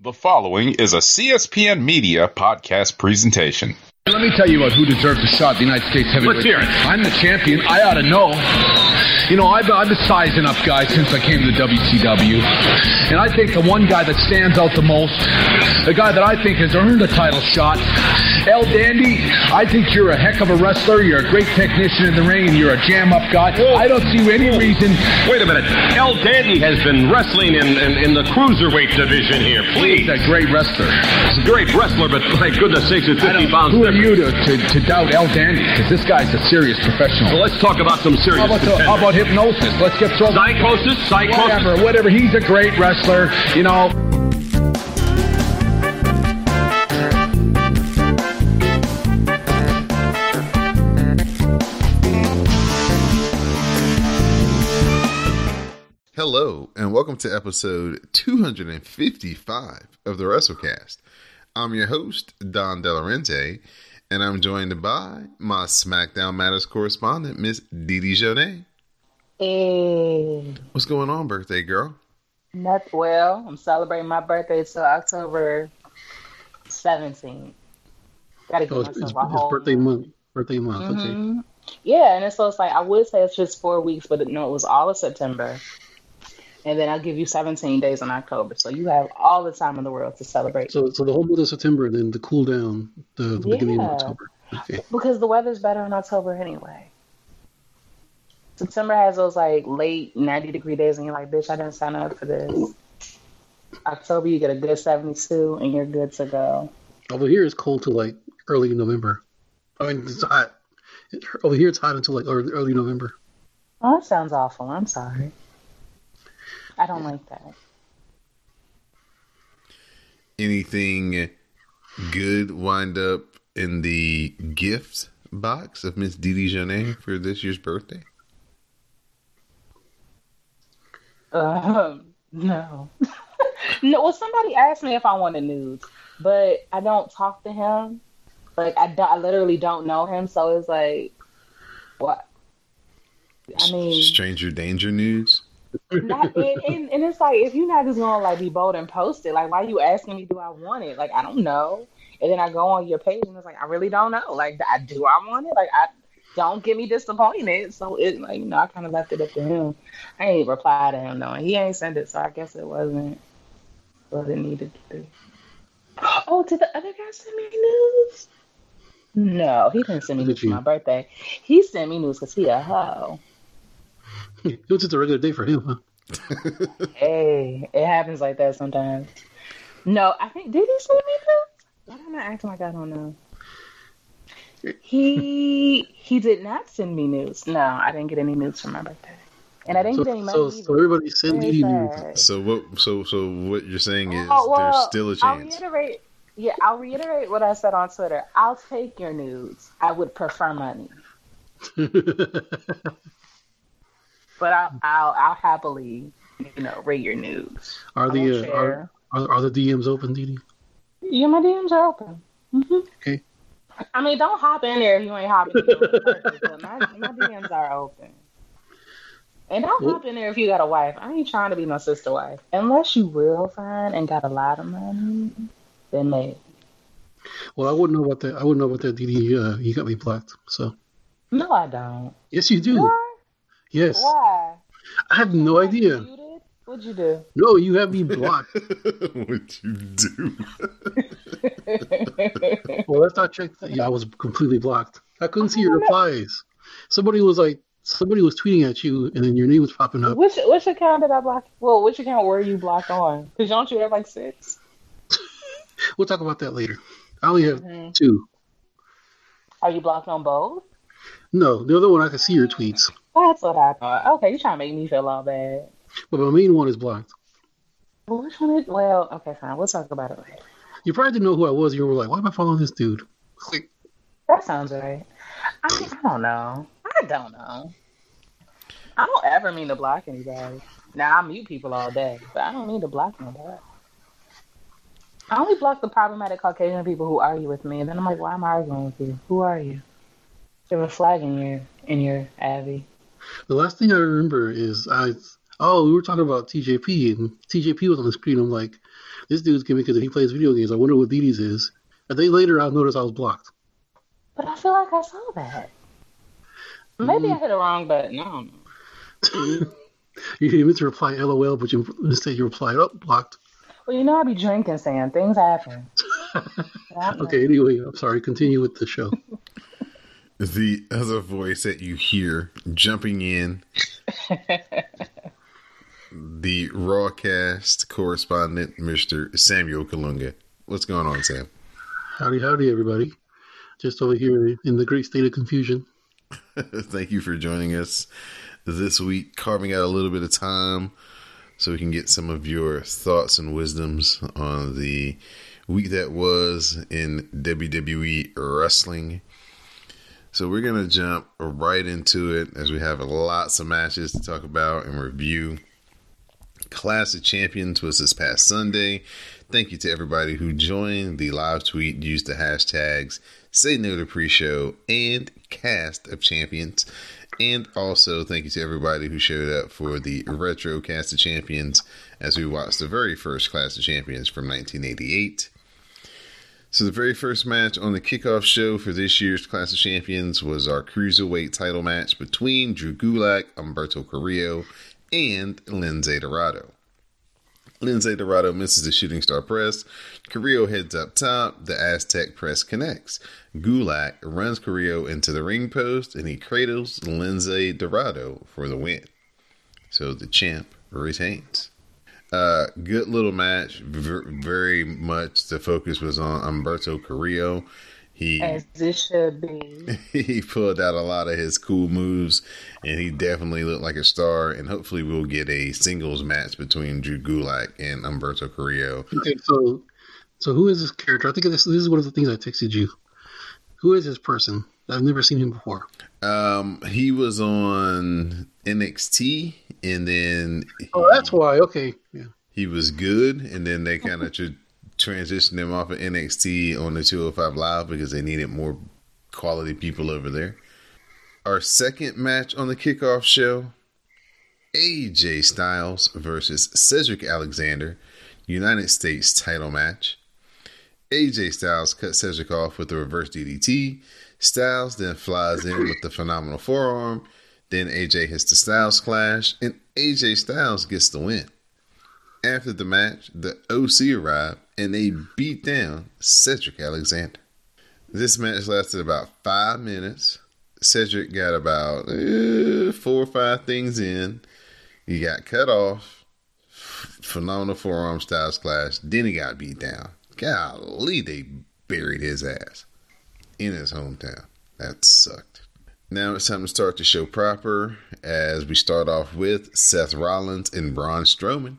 The following is a CSPN Media podcast presentation. Let me tell you about who deserves a shot at the United States heavyweight. Let's hear it. I'm the champion. I ought to know. You know, I've, I've been sizing up guys since I came to the WCW. And I think the one guy that stands out the most, the guy that I think has earned a title shot, El Dandy, I think you're a heck of a wrestler. You're a great technician in the ring. You're a jam up guy. I don't see any reason. Wait a minute. El Dandy has been wrestling in, in, in the cruiserweight division here. Please. He's a great wrestler. He's a great wrestler, but my goodness sakes, it's I 50 don't- pounds who are you to, to, to doubt El Dandy? Because this guy's a serious professional. Well, let's talk about some serious How about, the, how about hypnosis? Let's get thrown. Psychosis? Psychosis? Whatever, whatever. He's a great wrestler. You know. Hello, and welcome to episode 255 of the WrassleCast. I'm your host, Don Delarente, and I'm joined by my SmackDown Matters correspondent, Miss Didi Dee Jonay. Hey, What's going on, birthday girl? not well. I'm celebrating my birthday till October 17th. Gotta give Oh, it's, myself it's, a it's whole birthday month. Birthday month. Okay. Mhm. Yeah, and it's, so it's like I would say it's just four weeks, but no, it was all of September, and then I'll give you 17 days in October. So you have all the time in the world to celebrate So, so the whole month of September, and then the cool down, the, the beginning of October. Okay. because the weather's better in October anyway. September has those like late 90 degree days, and you're like, bitch, I didn't sign up for this. October, you get a good 72, and you're good to go. Over here, it's cold till like early November. I mean, it's hot. Over here, it's hot until like early, early November. Oh, that sounds awful. I'm sorry. I don't like that. Anything good wind up in the gift box of Miss Didi Dee for this year's birthday? Um, no. no, well, somebody asked me if I wanted nudes, but I don't talk to him. Like, I, don't, I literally don't know him, so it's like, what? I mean, Stranger Danger news? not, and, and, and it's like, if you're not just gonna like be bold and post it, like, why are you asking me, do I want it? Like, I don't know. And then I go on your page and it's like, I really don't know. Like, I do I want it? Like, I don't get me disappointed. So it, like, you know, I kind of left it up to him. I ain't reply to him though, he ain't send it, so I guess it wasn't what it needed to be. Oh, did the other guy send me news? No, he didn't send me news for my birthday. He sent me news because he a hoe. It was just a regular day for him, huh? Hey, it happens like that sometimes. No, I think did he send me news? Why am I acting like I don't know? He he did not send me news. No, I didn't get any news for my birthday, and I didn't So, get any money so, either. so everybody send Very Dee Dee news. So what so so what you're saying is Oh, well, there's still a I'll chance. reiterate. Yeah, I'll reiterate what I said on Twitter. I'll take your nudes. I would prefer money, but I'll I'll, I'll happily, you know, read your nudes. are the uh, are, are are the DMs open, Dee Dee? Yeah, my DMs are open. hmm Okay. I mean, don't hop in there if you ain't hopping in there. with purpose, but my, my DMs are open. And don't Well- hop in there if you got a wife. I ain't trying to be no sister wife. Unless you real fine and got a lot of money, then maybe. Well, I wouldn't know about that. I wouldn't know about that, Dee Dee. Uh, you got me blocked. So No, I don't. yes, you do. Why? Yes, Why? I have no idea. You? What'd you do? No, you have me blocked. What'd you do? Well, last not checked, yeah, I was completely blocked. I couldn't see your replies. Somebody was like, somebody was tweeting at you, and then your name was popping up. which which account did I block? Well, which account were you blocked on? Because don't you have like six? We'll talk about that later. I only have Mhm. two. Are you blocked on both? No, the other one I can see your tweets, That's what I thought. Okay, you're trying to make me feel all bad. but my main one is blocked. Which one is? Well, okay, fine. We'll talk about it later. You probably didn't know who I was. You were like, why am I following this dude? Like, That sounds right. I mean, I don't know. I don't know. I don't ever mean to block anybody. Now I mute people all day, but I don't mean to block nobody. I only block the problematic Caucasian people who argue with me, and then I'm like, why am I arguing with you? Who are you? You have a flag in your in your Abby. the last thing I remember is I, oh, we were talking about TJP, and TJP was on the screen. I'm like, this dude's gimmick because he plays video games. I wonder what Didi's is. A day later, I noticed I was blocked. But I feel like I saw that. Maybe I mm. hit a wrong button. I don't know. You meant to reply LOL, but you instead you replied up oh, blocked. Well, you know I be drinking, Sam. Things happen. Okay, anyway, I'm sorry. Continue with the show. The other voice that you hear jumping in, the Rawcast correspondent, Mr. Samuel Kalunga. What's going on, Sam? Howdy, howdy, everybody. Just over here in the great state of confusion. Thank you for joining us this week, carving out a little bit of time so we can get some of your thoughts and wisdoms on the week that was in WWE wrestling. So we're going to jump right into it as we have lots of matches to talk about and review. Clash of Champions was this past Sunday. Thank you to everybody who joined the live tweet, used the hashtags Say No to Pre Show and Cast of Champions. And also, thank you to everybody who showed up for the Retro Cast of Champions as we watched the very first Clash of Champions from 1988. So, the very first match on the kickoff show for this year's Clash of Champions was our Cruiserweight title match between Drew Gulak, Humberto Carrillo, and Lince Dorado. Lince Dorado misses the shooting star press. Carrillo heads up top. The Aztec press connects. Gulak runs Carrillo into the ring post and he cradles Lindsay Dorado for the win. So the champ retains. Uh, good little match. V- very much the focus was on Humberto Carrillo. He As it should be. he pulled out a lot of his cool moves, and he definitely looked like a star. And hopefully, we'll get a singles match between Drew Gulak and Humberto Carrillo. Okay, so so who is this character? I think this, this is one of the things I texted you. Who is this person? I've never seen him before. Um, he was on NXT, and then Oh, that's why. Okay, yeah. he was good, and then they kind of tr- transitioned them off of NXT on the 205 Live because they needed more quality people over there. Our second match on the kickoff show AJ Styles versus Cedric Alexander, United States title match. AJ Styles cut Cedric off with a reverse DDT. Styles then flies in with the phenomenal forearm. Then AJ hits the Styles clash, and AJ Styles gets the win. After the match, the OC arrived and they beat down Cedric Alexander. This match lasted about five minutes. Cedric got about eh, four or five things in. He got cut off. Phenomenal forearm styles clash. Then he got beat down. Golly, they buried his ass in his hometown. That sucked. Now it's time to start the show proper as we start off with Seth Rollins and Braun Strowman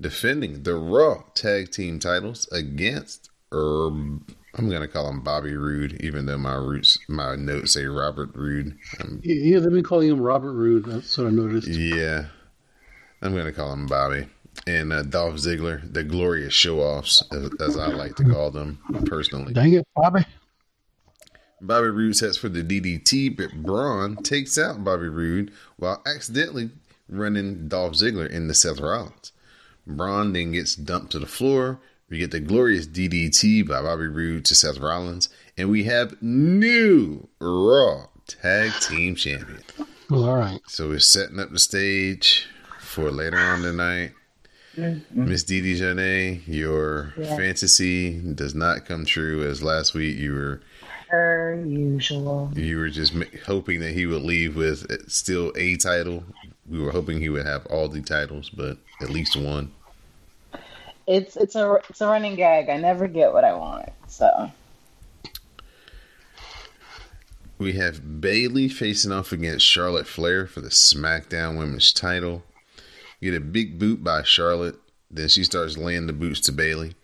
defending the Raw Tag Team titles against Herb. I'm gonna call him Bobby Roode, even though my roots, my notes say Robert Roode. Um, Yeah, they've been calling him Robert Roode. That's what I noticed. yeah, I'm gonna call him Bobby. And uh, Dolph Ziggler, the glorious show-offs, as, as I like to call them personally. Dang it, Bobby. Bobby Roode sets for the DDT, but Braun takes out Bobby Roode while accidentally running Dolph Ziggler into Seth Rollins. Braun then gets dumped to the floor. We get the glorious DDT by Bobby Roode to Seth Rollins, and we have new Raw Tag Team Champion. Well, all right. So we're setting up the stage for later on tonight. Mm-hmm. Miss Didi Janae, your Yeah. fantasy does not come true as last week you were Per usual. you were just hoping that he would leave with still a title. We were hoping he would have all the titles, but at least one. It's it's a it's a running gag. I never get what I want. So We have Bailey facing off against Charlotte Flair for the SmackDown Women's title. You get a big boot by Charlotte. Then she starts laying the boots to Bailey.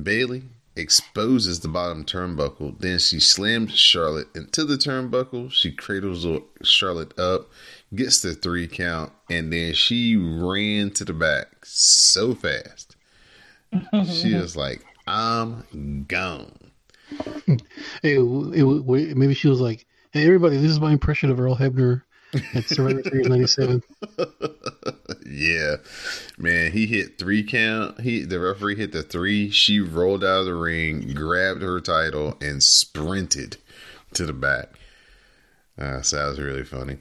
Bailey exposes the bottom turnbuckle. Then she slams Charlotte into the turnbuckle. She cradles Charlotte up, gets the three count, and then she ran to the back so fast. she was like, I'm gone. Hey, it, wait, maybe she was like, "Hey, everybody, this is my impression of Earl Hebner at Survivor Series '97." yeah, man, he hit three count. He the referee hit the three. She rolled out of the ring, grabbed her title, and sprinted to the back. Uh, so that was really funny.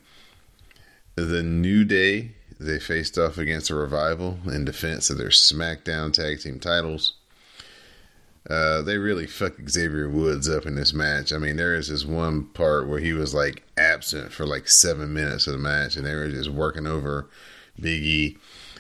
The New Day they faced off against a revival in defense of their SmackDown Tag Team titles. Uh, they really fucked Xavier Woods up in this match. I mean, there is this one part where he was like absent for like seven minutes of the match, and they were just working over Big E.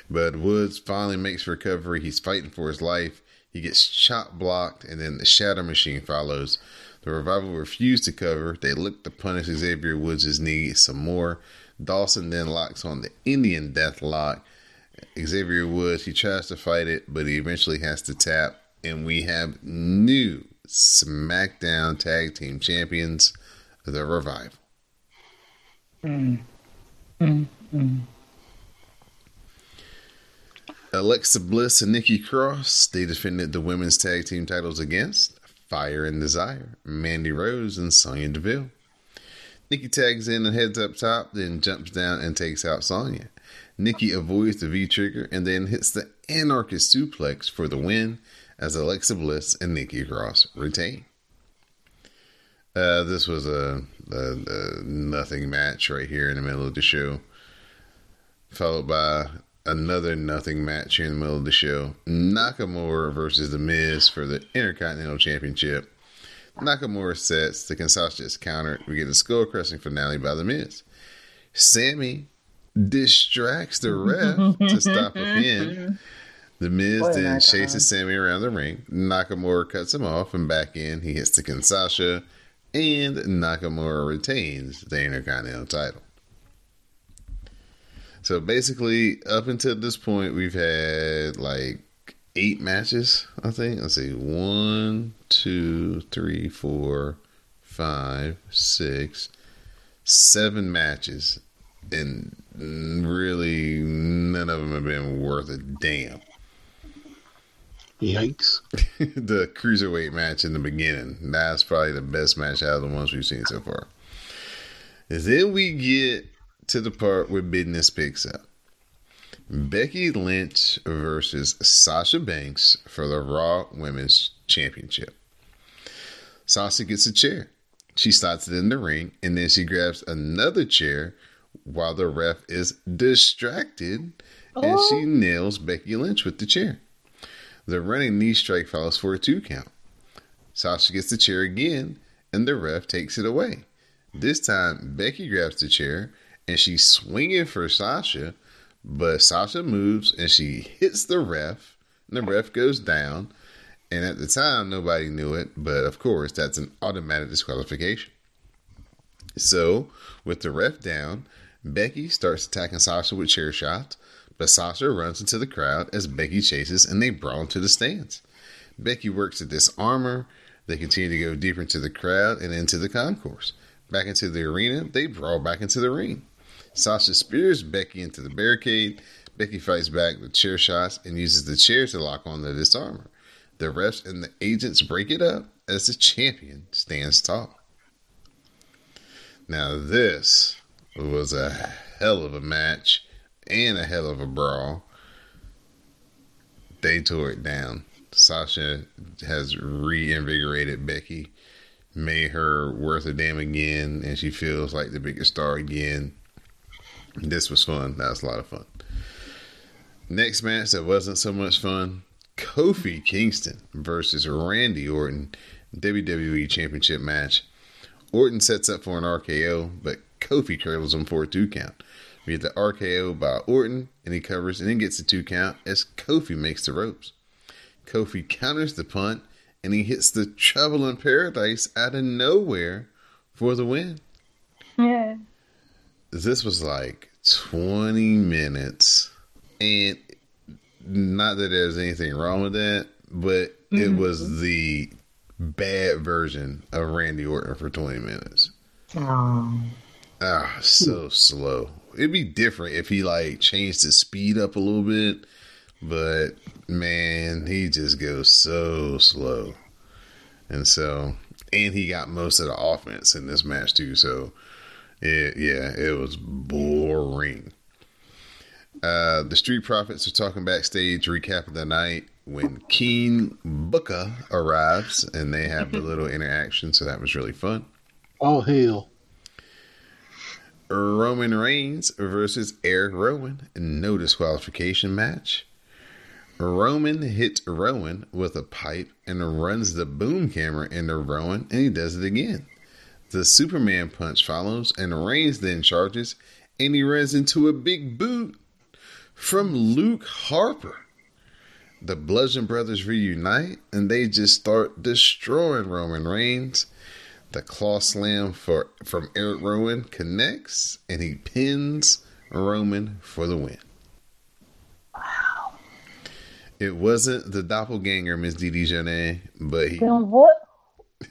But Woods finally makes recovery. He's fighting for his life. He gets chop blocked, and then the Shatter Machine follows. The Revival refuse to cover. They look to punish Xavier Woods' knee some more. Dawson then locks on the Indian Death Lock. Xavier Woods, he tries to fight it, but he eventually has to tap. And we have new SmackDown Tag Team Champions, The Revival. Mm. Alexa Bliss and Nikki Cross, they defended the women's tag team titles against Fire and Desire, Mandy Rose, and Sonya Deville. Nikki tags in and heads up top, then jumps down and takes out Sonya. Nikki avoids the V trigger and then hits the anarchist suplex for the win as Alexa Bliss and Nikki Cross retain. Uh, this was a, a, a nothing match right here in the middle of the show, followed by another nothing match here in the middle of the show. Nakamura versus The Miz for the Intercontinental Championship. Nakamura sets, the Kinshasa counter. We get a skull crushing finale by The Miz. Sami distracts the ref to stop a pin. The Miz What then chases Sami around the ring. Nakamura cuts him off and back in. He hits the Kinshasa, and Nakamura retains the Intercontinental title. So basically, up until this point, we've had like eight matches, I think. Let's see. One, two, three, four, five, six, seven matches. And really, none of them have been worth a damn. Yikes. the cruiserweight match in the beginning. That's probably the best match out of the ones we've seen so far. And then we get to the part where business picks up. Becky Lynch versus Sasha Banks for the Raw Women's Championship. Sasha gets a chair. She slots it in the ring and then she grabs another chair while the ref is distracted and she oh. nails Becky Lynch with the chair. The running knee strike follows for a two count. Sasha gets the chair again, and the ref takes it away. This time, Becky grabs the chair and she's swinging for Sasha, but Sasha moves and she hits the ref, and the ref goes down. And at the time, nobody knew it, but of course, that's an automatic disqualification. So, with the ref down, Becky starts attacking Sasha with chair shots, but Sasha runs into the crowd as Becky chases and they brawl into the stands. Becky works to disarm her. They continue to go deeper into the crowd and into the concourse. Back into the arena, they brawl back into the ring. Sasha spears Becky into the barricade. Becky fights back with chair shots and uses the chair to lock on the disarmer. The refs and the agents break it up as the champion stands tall. Now, this was a hell of a match and a hell of a brawl. They tore it down. Sasha has reinvigorated Becky, made her worth a damn again, and she feels like the biggest star again. This was fun. That was a lot of fun. Next match that wasn't so much fun Kofi Kingston versus Randy Orton, WWE Championship match. Orton sets up for an RKO, but Kofi curls him for a two count. We get the RKO by Orton, and he covers and then gets a two count as Kofi makes the ropes. Kofi counters the punt, and he hits the Trouble in Paradise out of nowhere for the win. Yeah. This was like 20 minutes, and not that there's anything wrong with that, but it was the bad version of Randy Orton for 20 minutes. Oh. Ah, so slow. It'd be different if he like changed the speed up a little bit, but man, he just goes so slow. And so, and he got most of the offense in this match too. So, it, yeah, it was boring. Uh, the Street Profits are talking backstage, recapping the night when King Booker arrives, and they have the little interaction. So that was really fun. All hail. Roman Reigns versus Eric Rowan, no disqualification match. Roman hits Rowan with a pipe and runs the boom camera into Rowan, and he does it again. The Superman punch follows, and Reigns then charges, and he runs into a big boot from Luke Harper. The Bludgeon Brothers reunite, and they just start destroying Roman Reigns. The claw slam for from Eric Rowan connects, and he pins Roman for the win. Wow. It wasn't the doppelganger, Miss Didi Jonet, but he Then what?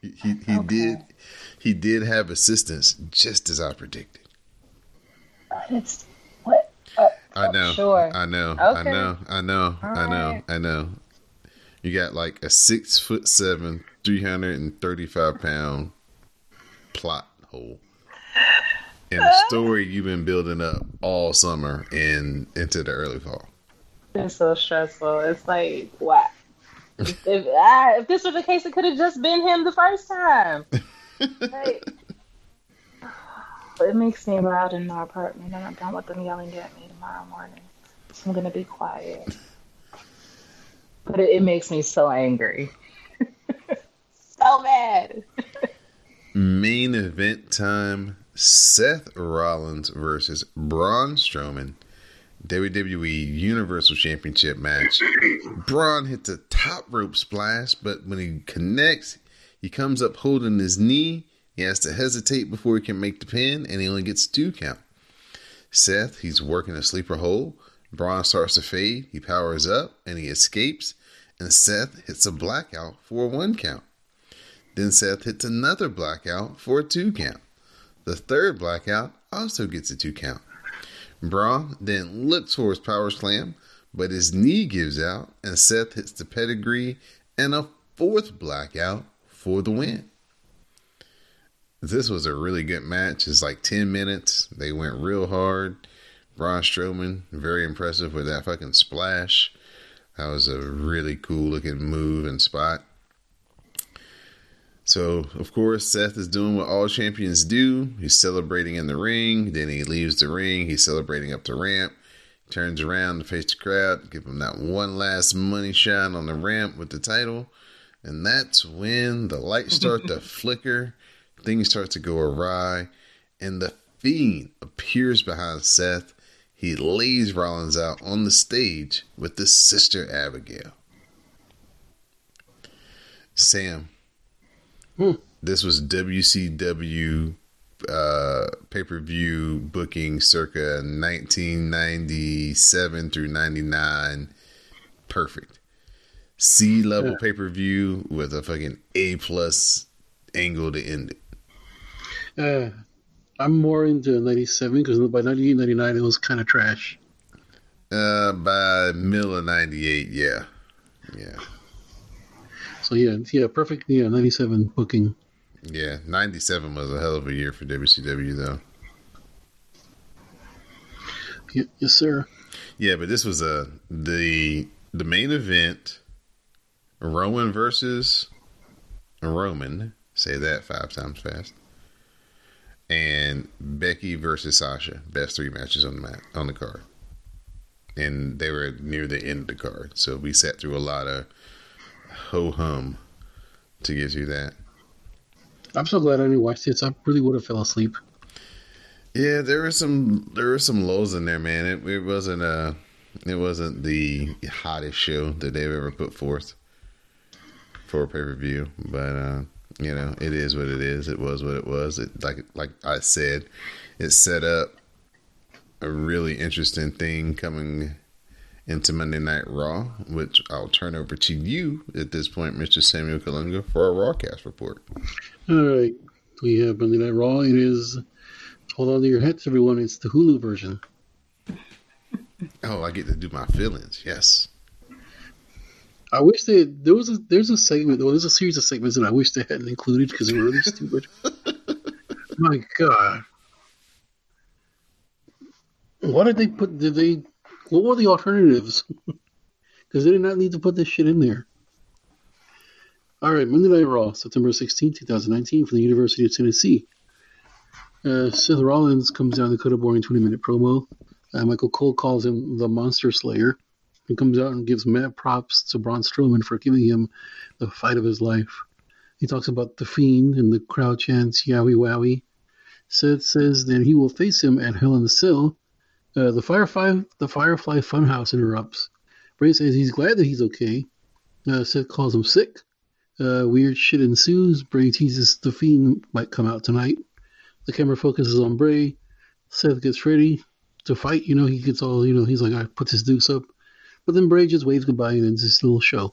he, he, he Okay. did he did have assistance, just as I predicted. It's what? Uh, I know, Sure. I know, I know, I know, I know, Alright. I know. You got like a six foot seven, three hundred and thirty five pound plot hole. And the story you've been building up all summer and into the early fall. It's so stressful. It's like, wow. if, if, if this was the case, it could have just been him the first time. Like, it makes me loud in my apartment, and I don't want them yelling at me tomorrow morning. So I'm gonna be quiet. But it, it makes me so angry. so mad. Main event time Seth Rollins versus Braun Strowman, WWE Universal Championship match. Braun hits a top rope splash, but when he connects, he comes up holding his knee. He has to hesitate before he can make the pin, and he only gets two count. Seth, he's working a sleeper hole. Braun starts to fade. He powers up and he escapes, and Seth hits a blackout for a one count. Then Seth hits another blackout for a two count. The third blackout also gets a two count. Braun then looks for his power slam, but his knee gives out, and Seth hits the pedigree and a fourth blackout for the win. This was a really good match. It's like 10 minutes. They went real hard. Braun Strowman, very impressive with that fucking splash. That was a really cool looking move and spot. So, of course, Seth is doing what all champions do. He's celebrating in the ring. Then he leaves the ring. He's celebrating up the ramp. Turns around to face the crowd, give him that one last money shot on the ramp with the title. And that's when the lights start to flicker. Things start to go awry. And the Fiend appears behind Seth. He lays Rollins out on the stage with his sister Abigail. Sam, Hmm. this was WCW uh, pay per view booking circa 1997 through 99. Perfect. C level Yeah. pay per view with a fucking A plus angle to end it. Uh, I'm more into 97 because by 98, 99, it was kind of trash. Uh, by middle of 98, yeah. Yeah. So yeah, yeah, perfect. Yeah, 97 booking. Yeah. 97 was a hell of a year for WCW, though. Yes, sir. Yeah, but this was a the the main event Roman versus Roman. Say that five times fast. And Becky versus Sasha. Best three matches on the mat on the card. And they were near the end of the card. So we sat through a lot of ho hum to get through that. I'm so glad I didn't watch this. I really would have fell asleep. Yeah, there were some there were some lows in there, man. It, it wasn't uh it wasn't the hottest show that they've ever put forth for a pay per view, but uh, you know it is what it is. It was what it was. It like like I said, it set up a really interesting thing coming into Monday Night Raw, which I'll turn over to you at this point, Mr. Samuel Kalunga, for a Rawcast report. All right, we have Monday Night Raw. It is. Hold on to your hats, everyone. It's the Hulu version. Oh, I get to do my feelings. Yes. I wish they there was a there's a segment. Well, there's a series of segments that I wish they hadn't included because they were really stupid. My God. Why did they put? Did they? What were the alternatives? Because they did not need to put this shit in there. All right, Monday Night Raw, September 16, 2019, from the University of Tennessee. Uh, Seth Rollins comes down to cut a boring 20 minute promo. Uh, Michael Cole calls him the Monster Slayer. He comes out and gives mad props to Braun Strowman for giving him the fight of his life. He talks about the Fiend and the crowd chants Yowie Wowie. Seth says that he will face him at Hell in the Cell. Uh, the Firefly, the Firefly Funhouse interrupts. Bray says he's glad that he's okay. Uh, Seth calls him sick. Uh, weird shit ensues. Bray teases the Fiend might come out tonight. The camera focuses on Bray. Seth gets ready to fight. You know, he gets all, you know, he's like, I put his deuce up. But then Bray just waves goodbye and ends this little show.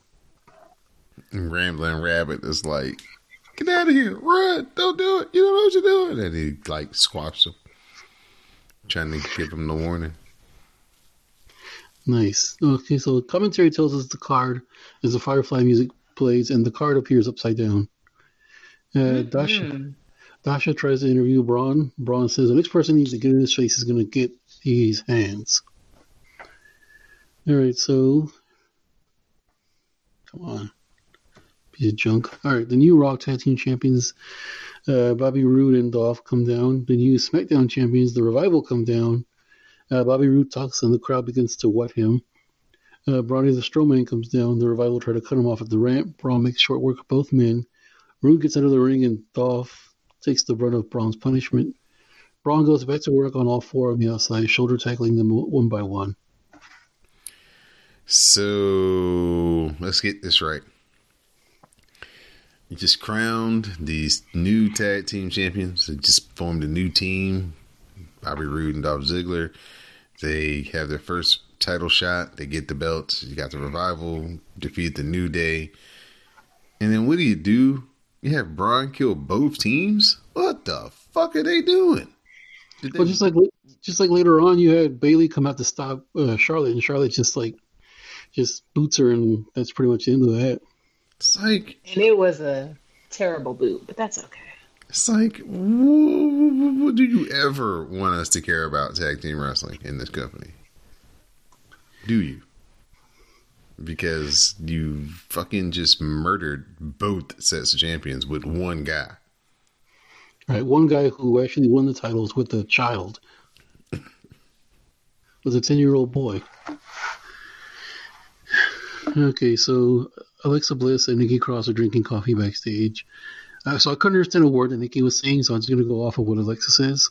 And Rambling Rabbit is like, get out of here, run, don't do it, you don't know what you're doing. And he like squashes him, trying to give him the warning. Nice. Okay, so commentary tells us the card as the Firefly music plays and the card appears upside down. Uh, Dasha, Dasha tries to interview Braun. Braun says the next person needs to get in his face is going to get these hands. All right, so come on, piece of junk. All right, the new Raw Tag Team Champions, uh, Bobby Roode and Dolph come down. The new SmackDown Champions, the Revival, come down. Uh, Bobby Roode talks and the crowd begins to wet him. Uh, Brawny the Strowman comes down. The Revival try to cut him off at the ramp. Braun makes short work of both men. Roode gets out of the ring and Dolph takes the brunt of Braun's punishment. Braun goes back to work on all four on the outside, shoulder tackling them one by one. So let's get this right. You just crowned these new tag team champions. They just formed a new team. Bobby Roode and Dolph Ziggler. They have their first title shot. They get the belts. You got the revival, defeat the New Day. And then what do you do? You have Braun kill both teams? What the fuck are they doing? They, Well, just like just like later on, you had Bailey come out to stop uh, Charlotte, and Charlotte just like just boots her, and that's pretty much the end of that. it's like And it was a terrible boot, but that's okay. it's like what, what do you ever want us to care about tag team wrestling in this company? Do you? Because you fucking just murdered both sets of champions with one guy. Right, one guy who actually won the titles with a child was a ten-year-old boy. Okay, so Alexa Bliss and Nikki Cross are drinking coffee backstage. Uh, so I couldn't understand a word that Nikki was saying, so I'm just going to go off of what Alexa says.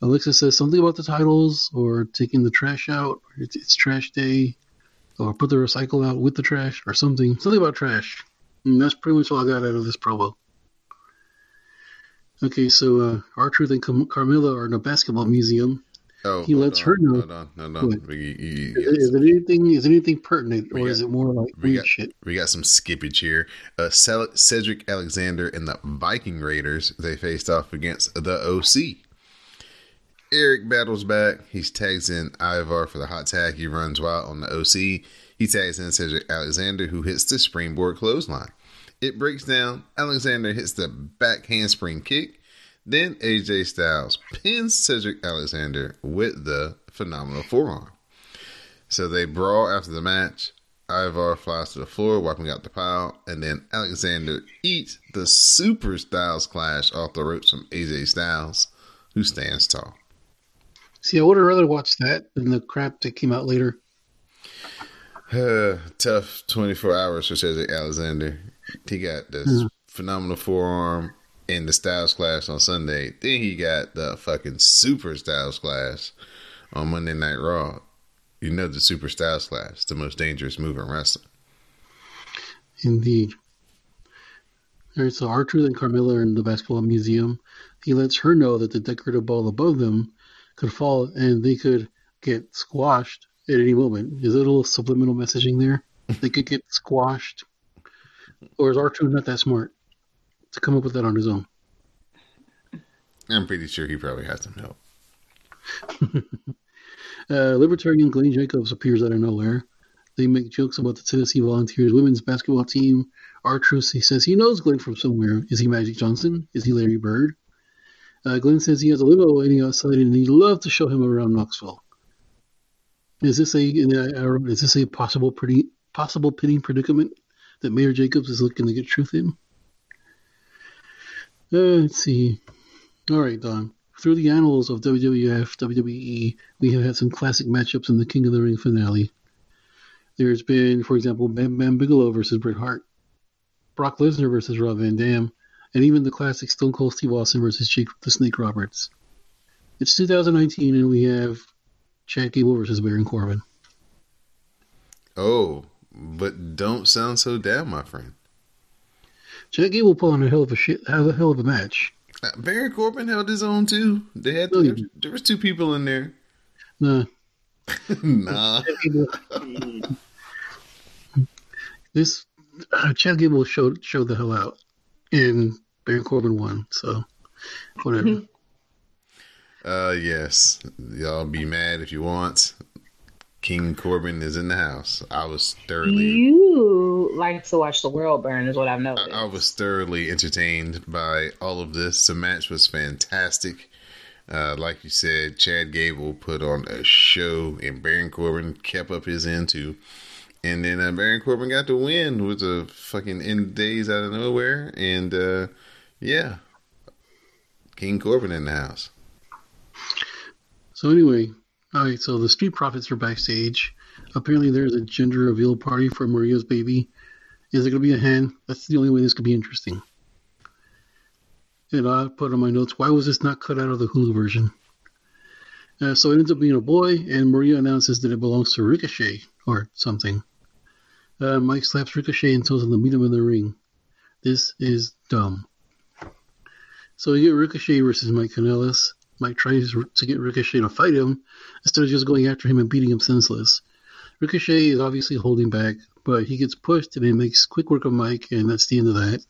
Alexa says something about the titles, or taking the trash out, it's, it's trash day, or put the recycle out with the trash, or something. Something about trash. And that's pretty much all I got out of this promo. Okay, so uh, R-Truth and Cam- Carmella are in a basketball museum. Oh, He lets on, her know. Hold on, no, no. What? We, you- Is, you- is it anything? Is anything pertinent, or got- is it more like we weird got shit? we got some skippage here. Uh, Cedric Alexander and the Viking Raiders they faced off against the OC. Eric battles back. He tags in Ivar for the hot tag. He runs wild on the OC. He tags in Cedric Alexander, who hits the springboard clothesline. It breaks down. Alexander hits the back handspring kick. Then AJ Styles pins Cedric Alexander with the phenomenal forearm. So they brawl after the match. Ivar flies to the floor, wiping out the pile, and then Alexander eats the Super Styles Clash off the ropes from AJ Styles, who stands tall. See, I would have rather watched that than the crap that came out later. Uh, tough 24 hours for Cedric Alexander. He got this phenomenal forearm in the Styles Clash on Sunday. Then he got the fucking Super Styles Clash on Monday Night Raw. You know the Super Styles Clash, the most dangerous move in wrestling. Indeed. All right, so Archer and Carmella are in the basketball museum. He lets her know that the decorative ball above them could fall and they could get squashed at any moment. Is there a little subliminal messaging there? They could get squashed. Or is R2 not that smart to come up with that on his own? I'm pretty sure he probably has some help. Uh, Libertarian Glenn Jacobs appears out of nowhere. They make jokes about the Tennessee Volunteers women's basketball team. R Truth, he says he knows Glenn from somewhere. Is he Magic Johnson? Is he Larry Bird? Uh, Glenn says he has a limo waiting outside and he'd love to show him around Knoxville. Is this a is this a possible pretty possible pinning predicament that Mayor Jacobs is looking to get truth in? Uh, let's see. All right, Don. Through the annals of WWF, WWE, we have had some classic matchups in the King of the Ring finale. There's been, for example, Bam Bam Bigelow versus Bret Hart, Brock Lesnar versus Rob Van Dam, and even the classic Stone Cold Steve Austin versus Jake the Snake Roberts. It's 2019, and we have Chad Gable versus Baron Corbin. Oh, but don't sound so down, my friend. Chad Gable put on a hell of a shit, a hell of a match. Uh, Baron Corbin held his own too. They had No, there, there was two people in there. Nah, nah, this uh, Chad Gable showed showed the hell out, and Baron Corbin won. So whatever. uh, yes, y'all be mad if you want. King Corbin is in the house. I was thoroughly, You like to watch the world burn, is what I've I, noticed. I was thoroughly entertained by all of this. The match was fantastic. Uh, like you said, Chad Gable put on a show, and Baron Corbin kept up his end too. And then uh, Baron Corbin got the win with a fucking end days out of nowhere, and uh, yeah, King Corbin in the house. So anyway, all right. So the Street Profits are backstage. Apparently, there's a gender reveal party for Maria's baby. Is it going to be a hen? That's the only way this could be interesting. And I put on my notes, why was this not cut out of the Hulu version? Uh, so it ends up being a boy, and Maria announces that it belongs to Ricochet or something. Uh, Mike slaps Ricochet and tells him to meet him in the ring. This is dumb. So you get Ricochet versus Mike Kanellis. Mike tries to get Ricochet to fight him instead of just going after him and beating him senseless. Ricochet is obviously holding back, but he gets pushed and he makes quick work of Mike, and that's the end of that.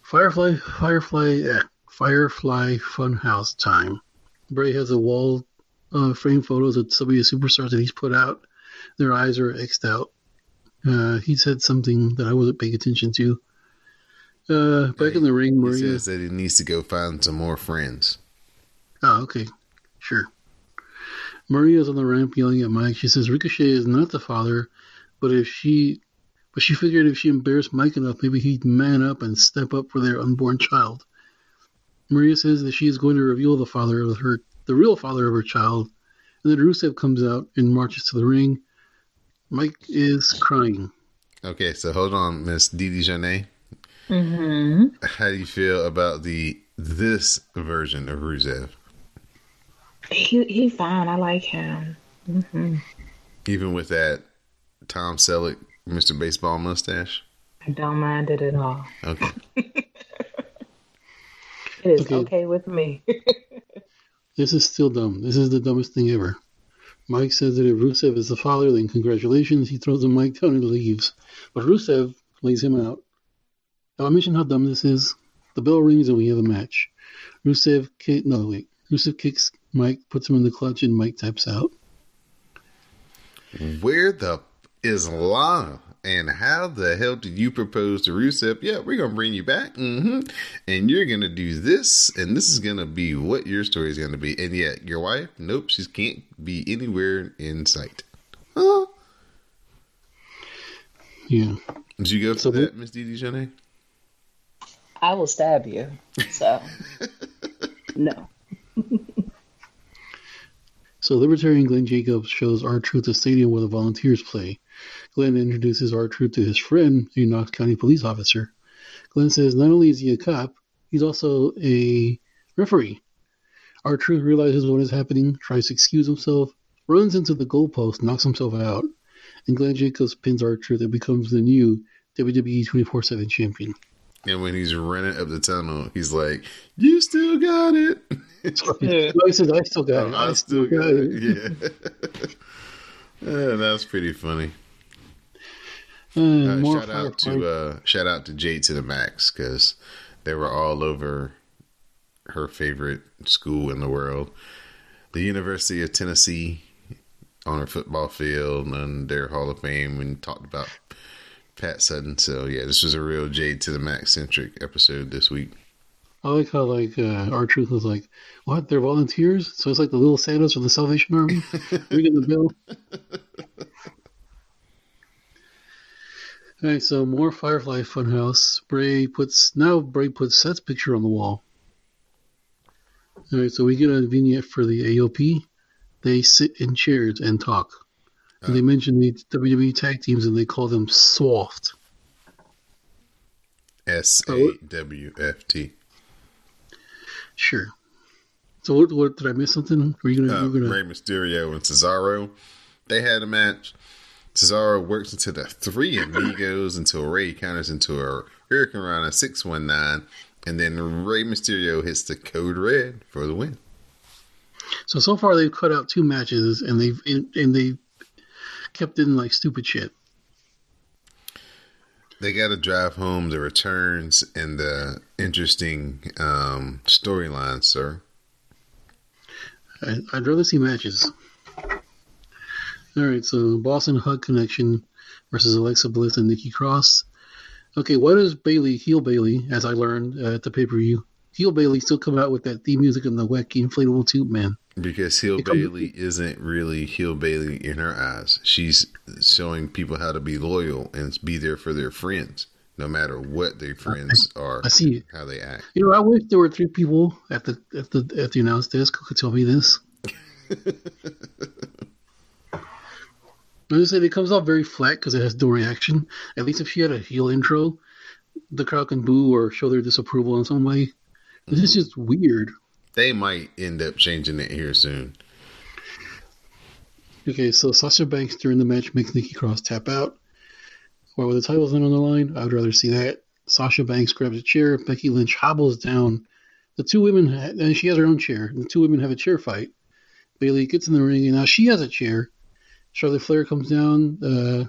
Firefly, Firefly, eh, Firefly Funhouse time. Bray has a wall uh, frame photos of some of the superstars that he's put out. Their eyes are xed out. Uh, he said something that I wasn't paying attention to. Uh, back in the ring, He Maria. says that he needs to go find some more friends. Oh, okay. Sure. Maria's on the ramp yelling at Mike. She says Ricochet is not the father, but if she but she figured if she embarrassed Mike enough, maybe he'd man up and step up for their unborn child. Maria says that she is going to reveal the father of her the real father of her child, and then Rusev comes out and marches to the ring. Mike is crying. Okay, so hold on, Miss Didi Janae. hmm How do you feel about the this version of Rusev? He he fine. I like him. hmm Even with that Tom Selleck, Mr. Baseball mustache? I don't mind it at all. Okay. It is Okay. okay, with me. This is still dumb. This is the dumbest thing ever. Mike says that if Rusev is the father, then congratulations. He throws the mic down and leaves. But Rusev lays him out. Now, I mentioned how dumb this is. The bell rings and we have a match. Rusev kick, no wait. Rusev kicks Mike, puts him in the clutch, and Mike taps out. Where the is Lana? And how the hell did you propose to Rusev? Yeah, we're gonna bring you back, hmm and you're gonna do this, and this is gonna be what your story is gonna be. And yet, your wife, nope, she can't be anywhere in sight. Huh? Yeah. Did you go for So we- that, Miss Didi Janae? I will stab you. So no. So Libertarian Glenn Jacobs shows R Truth a stadium where the volunteers play. Glenn introduces R Truth to his friend, a Knox County police officer. Glenn says not only is he a cop, he's also a referee. R Truth realizes what is happening, tries to excuse himself, runs into the goalpost, knocks himself out, and Glenn Jacobs pins R Truth and becomes the new WWE 24 7 champion. And when he's running up the tunnel, he's like, "You still got it." he says, I still got it. I still got it. Yeah. yeah, that's pretty funny. Uh, Uh, shout out to uh, shout out to Jade to the max because they were all over her favorite school in the world, the University of Tennessee, on her football field and their Hall of Fame, and talked about Pat Summitt. So yeah, this was a real Jade to the max centric episode this week. I like how like uh, our truth was like, what? They're volunteers, so it's like the little Santas from the Salvation Army ringing the bell. Right, so more Firefly Funhouse. Bray puts now Bray puts Seth's picture on the wall. All right, so we get a vignette for the AOP. They sit in chairs and talk. And they mention the WWE tag teams and they call them soft. S A W F T. Sure. So what, what did I miss something? Were you gonna, Uh, you gonna Rey Mysterio and Cesaro. They had a match. Cesaro works into the three amigos until Rey counters into a hurricanrana 619. And then Rey Mysterio hits the code red for the win. So so far they've cut out two matches and they've and, and they kept in like stupid shit. They got to drive home the returns and the interesting um, storylines, sir. I'd rather see matches. All right, so Boss 'n' Hug Connection versus Alexa Bliss and Nikki Cross. Okay, why does Bayley heel Bayley, as I learned uh, at the pay per view, heel Bayley still come out with that theme music and the wacky inflatable tube man? Because heel It comes- Bayley isn't really heel Bayley in her eyes. She's showing people how to be loyal and be there for their friends, no matter what their friends are, I see. how they act. You know, I wish there were three people at the at the at the announce desk who could tell me this. I said it comes off very flat because it has no reaction. At least if she had a heel intro, the crowd can boo or show their disapproval in some way. This is mm-hmm. just weird. They might end up changing it here soon. Okay, so Sasha Banks during the match makes Nikki Cross tap out. While the title's not on the line, I would rather see that. Sasha Banks grabs a chair. Becky Lynch hobbles down. The two women, ha- and she has her own chair. The two women have a chair fight. Bayley gets in the ring, and now she has a chair. Charlotte Flair comes down. Uh,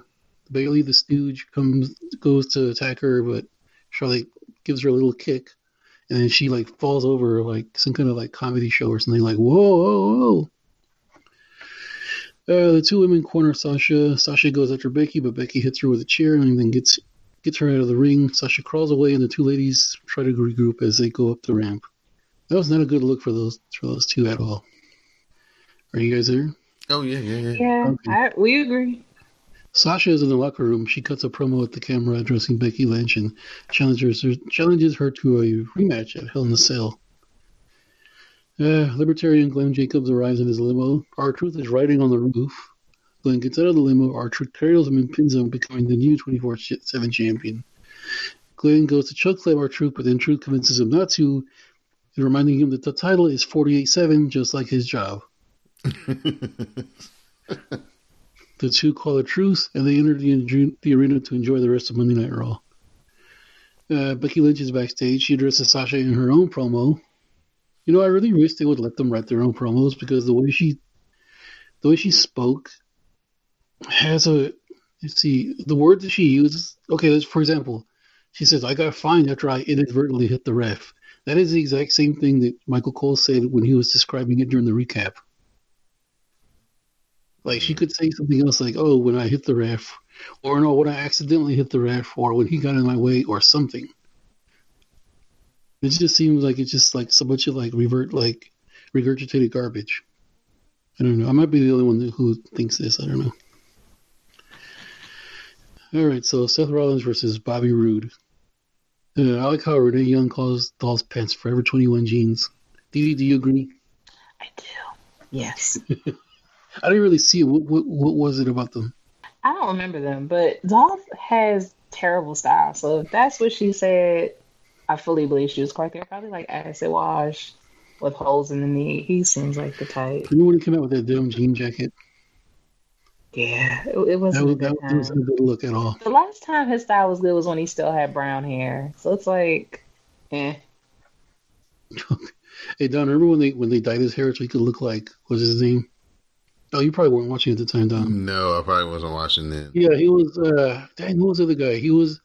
Bayley, the stooge, comes goes to attack her, but Charlotte gives her a little kick, and then she like falls over like some kind of like comedy show or something. Like whoa, whoa, whoa! Uh, the two women corner Sasha. Sasha goes after Becky, but Becky hits her with a chair and then gets gets her out of the ring. Sasha crawls away, and the two ladies try to regroup as they go up the ramp. That was not a good look for those for those two at all. Are you guys there? Oh yeah, yeah, yeah. Yeah, Okay. I, we agree. Sasha is in the locker room. She cuts a promo at the camera addressing Becky Lynch and challenges her, challenges her to a rematch at Hell in a Cell. Uh, Libertarian Glenn Jacobs arrives in his limo. R-Truth is riding on the roof. Glenn gets out of the limo. R-Truth carries him and pins him, becoming the new 24 7 champion. Glenn goes to choke slam R-Truth, but then Truth convinces him not to, reminding him that the title is 48 7, just like his job. The two call a truce, and they enter the, the arena to enjoy the rest of Monday Night Raw. Uh, Becky Lynch is backstage. She addresses Sasha in her own promo. You know, I really wish they would let them write their own promos because the way she, the way she spoke, has a. Let's see the word that she uses. Okay, for example, she says, "I got fined after I inadvertently hit the ref." That is the exact same thing that Michael Cole said when he was describing it during the recap. Like she could say something else like, "Oh, when I hit the ref," or "No, when I accidentally hit the ref," or "When he got in my way," or something. It just seems like it's just like so much of like revert like regurgitated garbage. I don't know. I might be the only one who thinks this. I don't know. All right, so Seth Rollins versus Bobby Roode. Uh, I like how Renee Young calls Dolph's Pants Forever 21 jeans. Dee Dee, do you agree? I do. Yes. I didn't really see it. What, what, what was it about them? I don't remember them, but Dolph has terrible style. So if that's what she said, I fully believe she was quite there. Probably like acid wash with holes in the knee. He seems like the type. Remember when he came out with that dumb jean jacket? Yeah, it, it wasn't was, a that good wasn't a good look at all. The last time his style was good was when he still had brown hair. So it's like, eh. Hey Don, remember when they when they dyed his hair so he could look like what was his name? Oh, you probably weren't watching at the time, Don. No, I probably wasn't watching then. Yeah, he was. uh Dang, who was the other guy? He was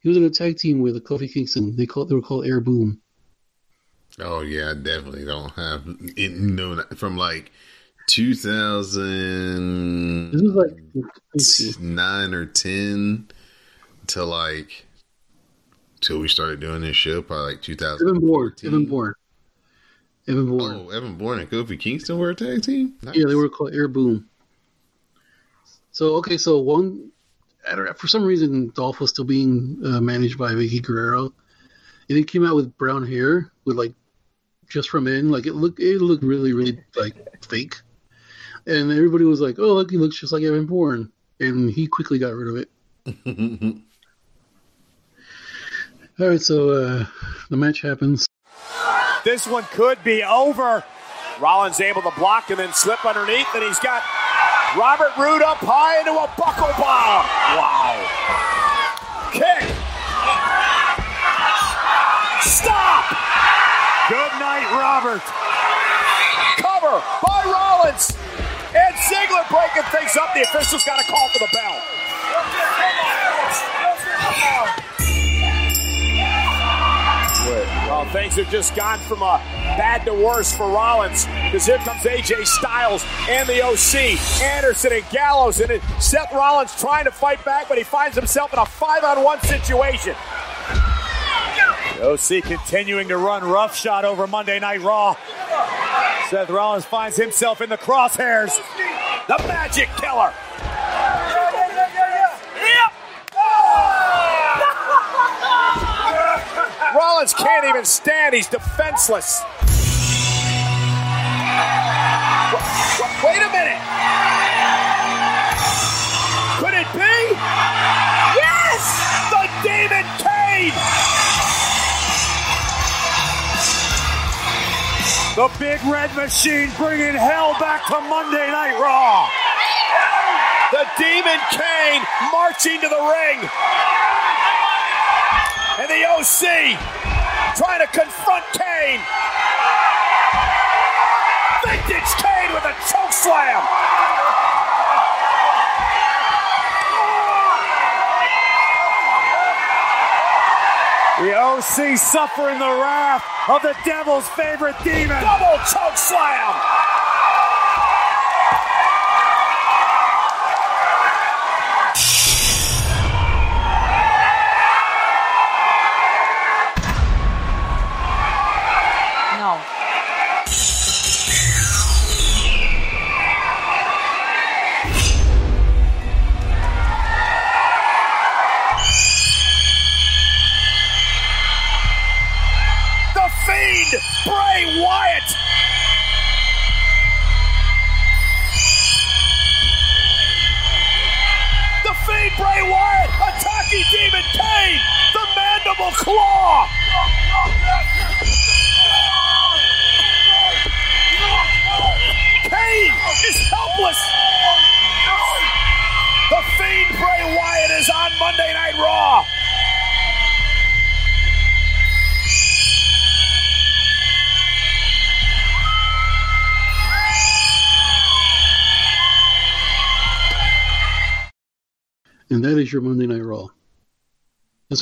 he was in a tag team with Kofi Kingston. They called they were called Air Boom. Oh yeah, I definitely don't have it. No, from like two thousand This was like nine or ten to like till we started doing this show, probably like Evan Bourne. 2014. Evan Bourne. Evan Bourne. Oh, Evan Bourne and Kofi Kingston were a tag team. Nice. Yeah, they were called Air Boom. So okay, so one I don't- know. for some reason Dolph was still being uh, managed by Vickie Guerrero, and he came out with brown hair with like just from in like it looked it looked really really like fake, and everybody was like, oh look he looks just like Evan Bourne, and he quickly got rid of it. All right, so uh, the match happens. This one could be over. Rollins able to block and then slip underneath, and he's got Robert Roode up high into a buckle bomb. Wow. Kick. Stop. Good night, Robert. Cover by Rollins. And Ziggler breaking things up. The officials got a call for the bell. Things have just gone from a bad to worse for Rollins because here comes AJ Styles and the OC, Anderson and Gallows, and it, Seth Rollins trying to fight back, but he finds himself in a five-on-one situation. OC continuing to run roughshod over Monday Night Raw. Seth Rollins finds himself in the crosshairs. The Magic Killer. Can't even stand. He's defenseless. Wa- wa- Wait a minute. Could it be? Yes! The Demon Kane! The Big Red Machine bringing hell back to Monday Night Raw. The Demon Kane marching to the ring. And the OC trying to confront Kane. Vintage Kane with a choke slam. The OC suffering the wrath of the devil's favorite demon. Double choke slam.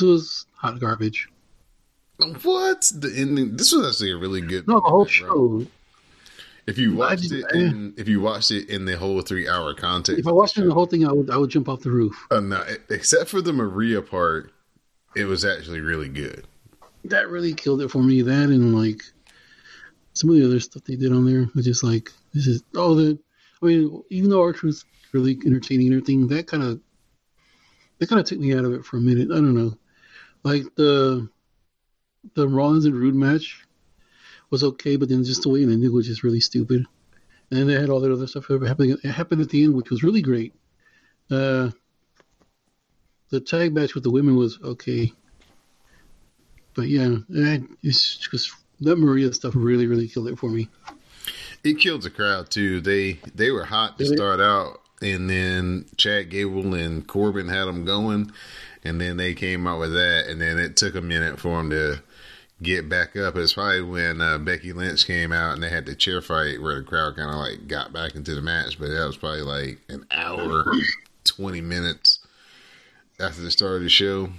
This was hot garbage. What? The ending? This was actually a really good. No, the whole show. If you watched it, in, if you watched it in the whole three hour context, If I watched the whole thing, I would I would jump off the roof. uh, no, except for the Maria part, it was actually really good. That really killed it for me. That and like some of the other stuff they did on there was just like this is oh the I mean even though Archer was really entertaining and everything, that kind of that kind of took me out of it for a minute. I don't know, like the the Rollins and Roode match was okay, but then just the way it ended was just really stupid. And then they had all that other stuff happening. It happened at the end, which was really great. Uh, the tag match with the women was okay, but yeah, eh, it's just that Maria stuff really, really killed it for me. It killed the crowd too. They they were hot to start out, and then Chad Gable and Corbin had them going, and then they came out with that, and then it took a minute for them to get back up. It's probably when uh, Becky Lynch came out and they had the chair fight where the crowd kind of like got back into the match, but that was probably like an hour, twenty minutes after the start of the show.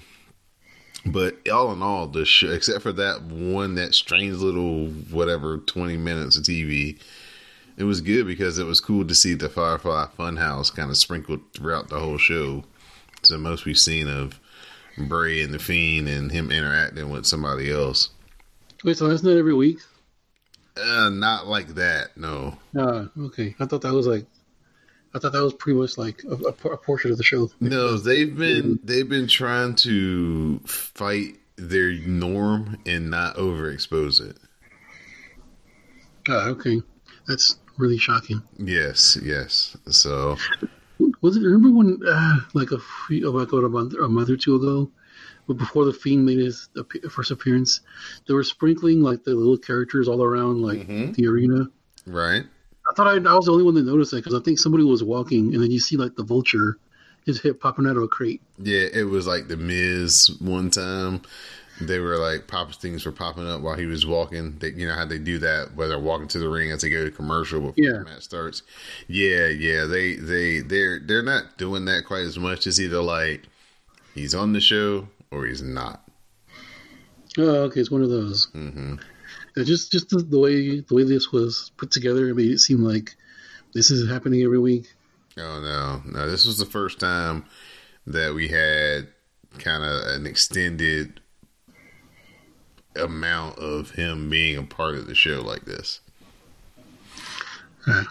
But all in all, the show, except for that one, that strange little whatever twenty minutes of TV, it was good because it was cool to see the Firefly Funhouse kind of sprinkled throughout the whole show. It's the most we've seen of Bray and the Fiend and him interacting with somebody else. Wait, so that's not every week? Uh, not like that. No. Ah, okay. I thought that was like, I thought that was pretty much like a, a, a portion of the show. No, they've been they've been trying to fight their norm and not overexpose it. Ah, okay. That's really shocking. Yes, yes. So Was it? Remember when, uh, like a few, oh, like what, a month, a month or two ago, but before the Fiend made his first appearance, they were sprinkling like the little characters all around like Mhm. the arena. right. I thought I, I was the only one that noticed that because I think somebody was walking and then you see like the vulture, his hip popping out of a crate. Yeah, it was like the Miz one time. They were like pop things were popping up while he was walking. They, you know how they do that whether walking to the ring as they go to commercial before Yeah. the match starts. Yeah, yeah. They they they're they're not doing that quite as much. It's either like he's on the show or he's not. Oh, okay, it's one of those. hmm Yeah, just just the, the way the way this was put together, it made it seem like this is happening every week. Oh no, no! This was the first time that we had kind of an extended amount of him being a part of the show like this. Uh,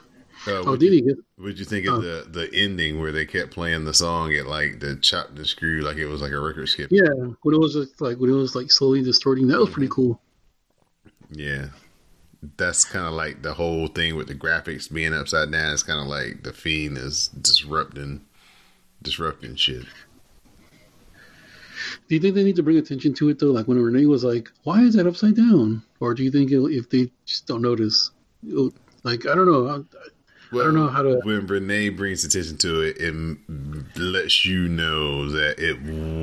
Oh, did you, he get? what'd you think of Oh. the the ending where they kept playing the song at like the chop the screw like it was like a record skip? Yeah, when it was like when it was like slowly distorting, that was pretty cool. Yeah. That's kind of like the whole thing with the graphics being upside down. It's kind of like the fiend is disrupting, disrupting shit. Do you think they need to bring attention to it though? Like when Renee was like, "Why is that upside down?" Or do you think it'll, if they just don't notice, like I don't know. I, Well, don't know how to- When Renee brings attention to it, it lets you know that it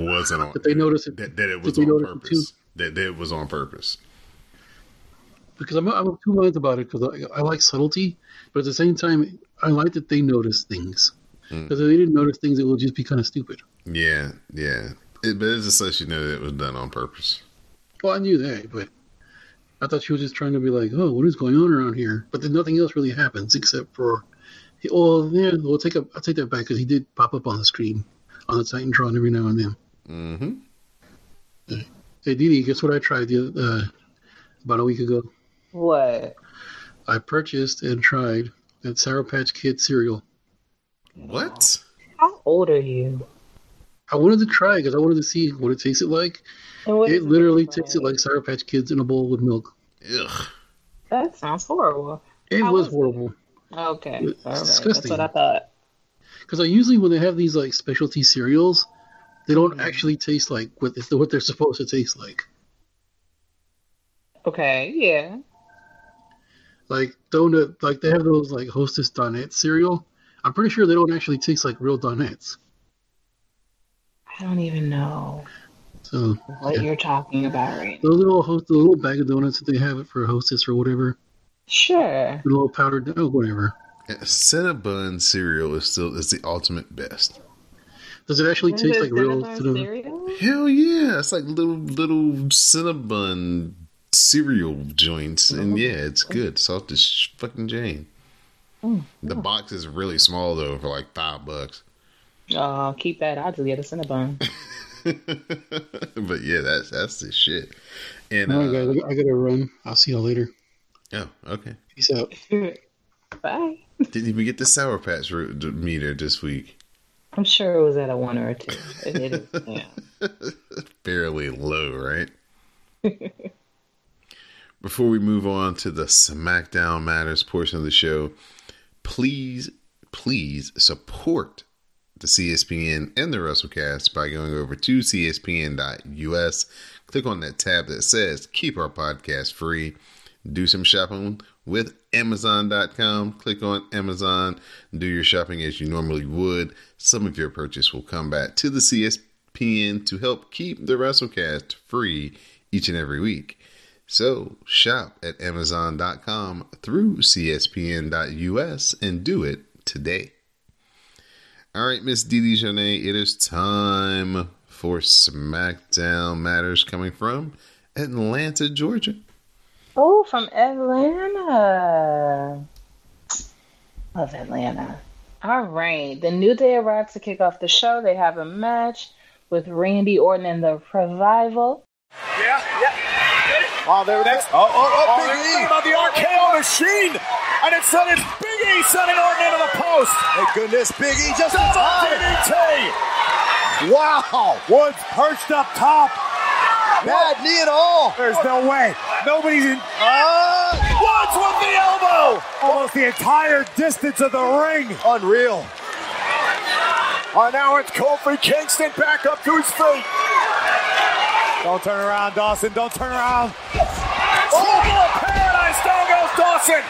wasn't on. That they notice it- That, that it was on purpose. That, that it was on purpose. because I'm I'm of two minds about it because I, I like subtlety, but at the same time, I like that they notice things. Hmm. Because if they didn't notice things, it would just be kind of stupid. Yeah, yeah. It, but it just lets you know that it was done on purpose. Well, I knew that, but I thought she was just trying to be like, "Oh, what is going on around here?" But then nothing else really happens except for, well, yeah, we'll take a, I'll take that back because he did pop up on the screen on the Titantron every now and then. Mm-hmm. Hey, Dee Dee, guess what I tried the, uh, about a week ago? What? I purchased and tried that Sour Patch Kid cereal. What? How old are you? I wanted to try because I wanted to see what it tasted like. And It literally taste tasted like Sour Patch Kids in a bowl with milk. Ugh. That sounds horrible. It How was was it? horrible. Okay, It's all right. That's disgusting. what I thought. Because I usually when they have these like specialty cereals, they don't Mm-hmm. actually taste like what what they're supposed to taste like. Okay, yeah. Like donut, like they have those like Hostess Donut cereal. I'm pretty sure they don't actually taste like real donuts. I don't even know So what Yeah. you're talking about right now. the little host, the little bag of donuts that they have it for Hostess or whatever, Sure. the little powdered, oh whatever. Cinnabon cereal is still is the ultimate best. Does it actually Is taste it like real? Cinnamon? cereal? Hell yeah! It's like little little Cinnabon cereal joints, and oh. yeah, it's good. Soft as fucking Jane. Mm. The box is really small though, for like five bucks. Oh, keep that. I'll just get a Cinnabon. but yeah, that's that's the shit. And All right, uh, guys, I gotta run. I'll see y'all later. oh, okay. Peace out. Bye. Didn't even get the Sour Patch ro- d- meter this week. I'm sure it was at a one or a two. It, it is, yeah. Fairly low, right? Before we move on to the SmackDown Matters portion of the show, please, please support the CSPN and the WrassleCast by going over to CSPN.us. Click on that tab that says Keep Our Podcast Free. Do some shopping with Amazon.com. Click on Amazon. Do your shopping as you normally would. Some of your purchase will come back to the CSPN to help keep the WrassleCast free each and every week. So shop at Amazon.com through CSPN.us and do it today. All right, Miss Dee Dee Janae, it is time for SmackDown Matters coming from Atlanta, Georgia. Oh, from Atlanta. Love Atlanta. All right. The New Day arrived to kick off the show. They have a match with Randy Orton and the Revival. Yeah, yeah. Oh, there next. Oh, oh, oh, Big E. Oh, about the RKO machine. And it's sent it's Big E sending Orton into the post. Thank goodness, Big E just Double. DDT. Wow. Woods perched up top. Bad knee at all. There's no way. Nobody's in. Ah, Woods with the elbow. Almost the entire distance of the ring. unreal. Oh, now it's Kofi Kingston back up to his feet. Don't turn around, Dawson. Don't turn around. Trouble of paradise. Down goes Dawson.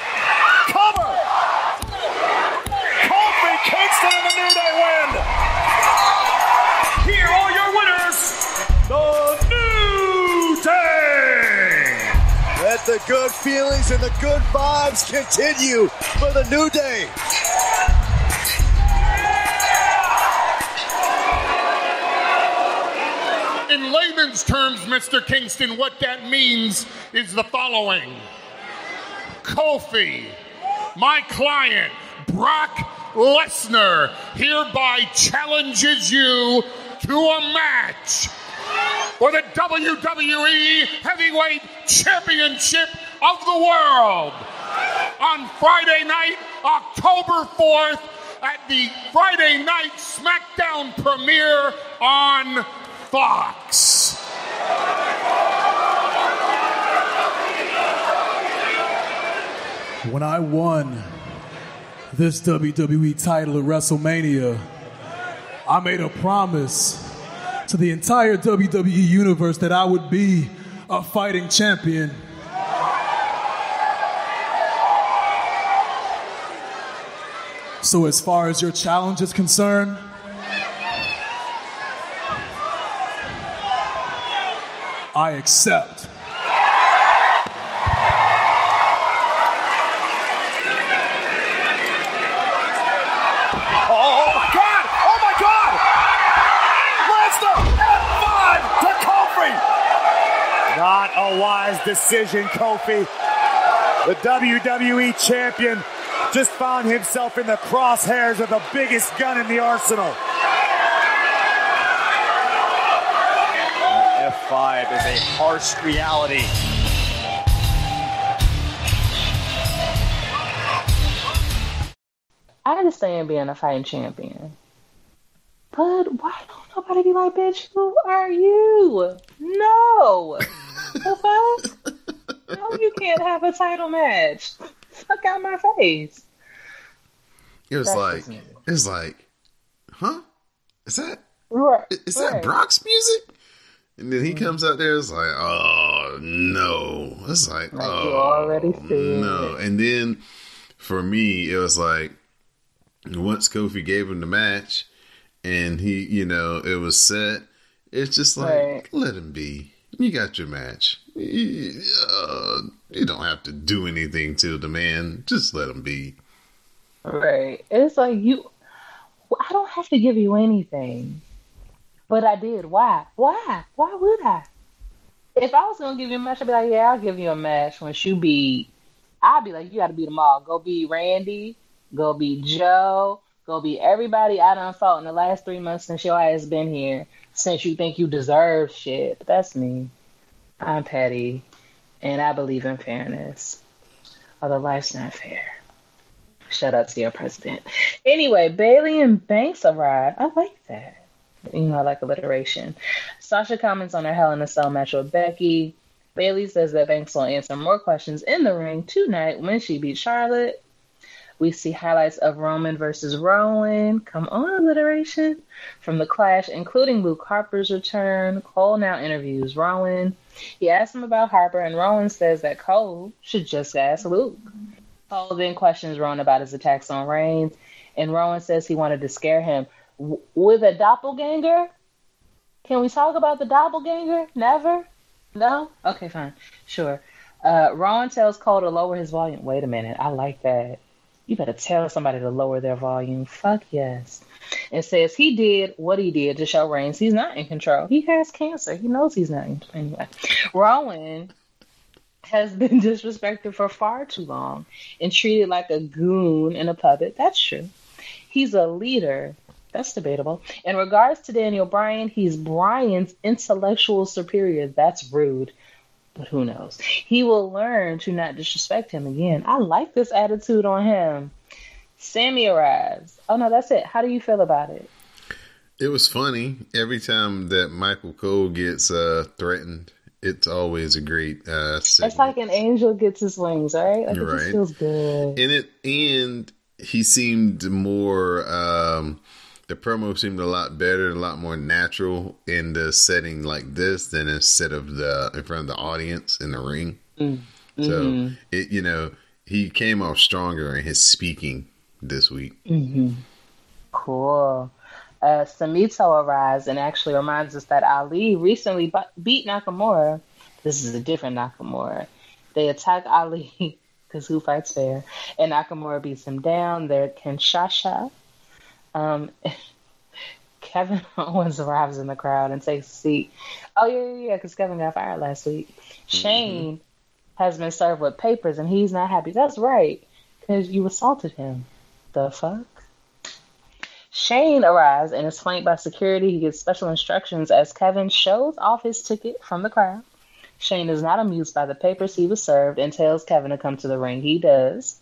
The good feelings and the good vibes continue for the new day. In layman's terms, Mr. Kingston, what that means is the following Kofi, my client, Brock Lesnar, hereby challenges you to a match for the WWE Heavyweight Championship of the World on Friday night, October 4th, at the Friday Night SmackDown premiere on Fox. When I won this WWE title at WrestleMania, I made a promise to the entire WWE universe that I would be a fighting champion. So, as far as your challenge is concerned, I accept. Oh my God! Oh my God! Lesnar F5 to Kofi. Not a wise decision, Kofi. The WWE champion just found himself in the crosshairs of the biggest gun in the arsenal. F5 is a harsh reality. I understand being a fighting champion. But why don't nobody be like, bitch, who are you? No. The fuck? No, you can't have a title match. Fuck out my face. It was That's like, it was like, huh? Is that Right. is that. Brock's music? And then he mm-hmm. comes out there, it's like, oh no. It's like, Like you oh already said. no. And then for me, it was like once Kofi gave him the match and he, you know, it was set, it's just like, Right. let him be. You got your match. You, uh, you don't have to do anything to the man. Just let him be. Right. It's like you. I don't have to give you anything, but I did. Why? Why? Why would I? If I was gonna give you a match, I'd be like, yeah, I'll give you a match. Once you beat, I'd be like, you got to beat them all. Go be Randy. Go be Joe. Go be everybody I done fought in the last three months since your ass been here. Since you think you deserve shit, but that's me. I'm petty, and I believe in fairness. Although life's not fair. Shout out to your president. Anyway, Bayley and Banks arrive. I like that. You know, I like alliteration. Sasha comments on her Hell in a Cell match with Becky. Bayley says that Banks will answer more questions in the ring tonight when she beats Charlotte. We see highlights of Roman versus Rowan. Come on, alliteration. From the clash, including Luke Harper's return. Cole now interviews Rowan. He asks him about Harper, and Rowan says that Cole should just ask Luke. Cole then questions Rowan about his attacks on Reigns, and Rowan says he wanted to scare him w- with a doppelganger. Can we talk about the doppelganger? Never? No? Okay, fine. Sure. Uh, Rowan tells Cole to lower his volume. Wait a minute. I like that. You better tell somebody to lower their volume. Fuck yes. And says he did what he did to show Reigns he's not in control. He has cancer. He knows he's not in Anyway, Rowan has been disrespected for far too long and treated like a goon and a puppet. That's true. He's a leader, That's debatable. In regards to Daniel Bryan, he's Bryan's intellectual superior. That's rude, who knows? He will learn to not disrespect him again. I like this attitude on him. Sami arrives. Oh no, that's it. How do you feel about it? It was funny. Every time that Michael Cole gets uh, threatened, it's always a great uh segment. It's like an angel gets his wings, right? Like it Right. just feels good. and it and he seemed more um the promo seemed a lot better a lot more natural in the setting like this than instead of the in front of the audience in the ring Mm. so it you know he came off stronger in his speaking this week hmm Cool. Uh, Samito arrives and actually reminds us that Ali recently bu- beat Nakamura. This is a different Nakamura. They attack Ali because who fights fair? And Nakamura beats him down. They're Kinshasa. Um, Kevin Owens arrives in the crowd and takes a seat. Oh, yeah, yeah, yeah, because Kevin got fired last week. Shane has been served with papers and he's not happy. That's right, because you assaulted him. The fuck? Shane arrives and is flanked by security. He gets special instructions as Kevin shows off his ticket from the crowd. Shane is not amused by the papers he was served and tells Kevin to come to the ring. He does.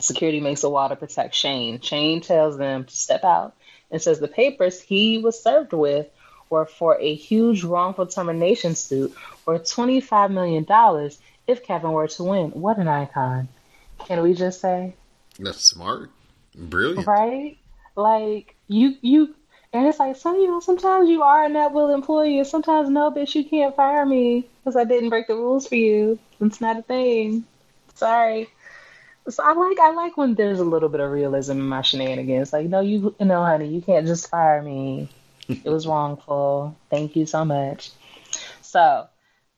Security makes a wall to protect Shane. Shane tells them to step out and says the papers he was served with were for a huge wrongful termination suit worth $25 million if Kevin were to win. What an icon. Can we just say? that's smart brilliant Right? Like you you and it's like some you know sometimes you are a at will employee and sometimes no bitch you can't fire me because I didn't break the rules for you. It's not a thing. Sorry. So I like I like when there's a little bit of realism in my shenanigans. Like no you no honey you can't just fire me. It was wrongful. Thank you so much. So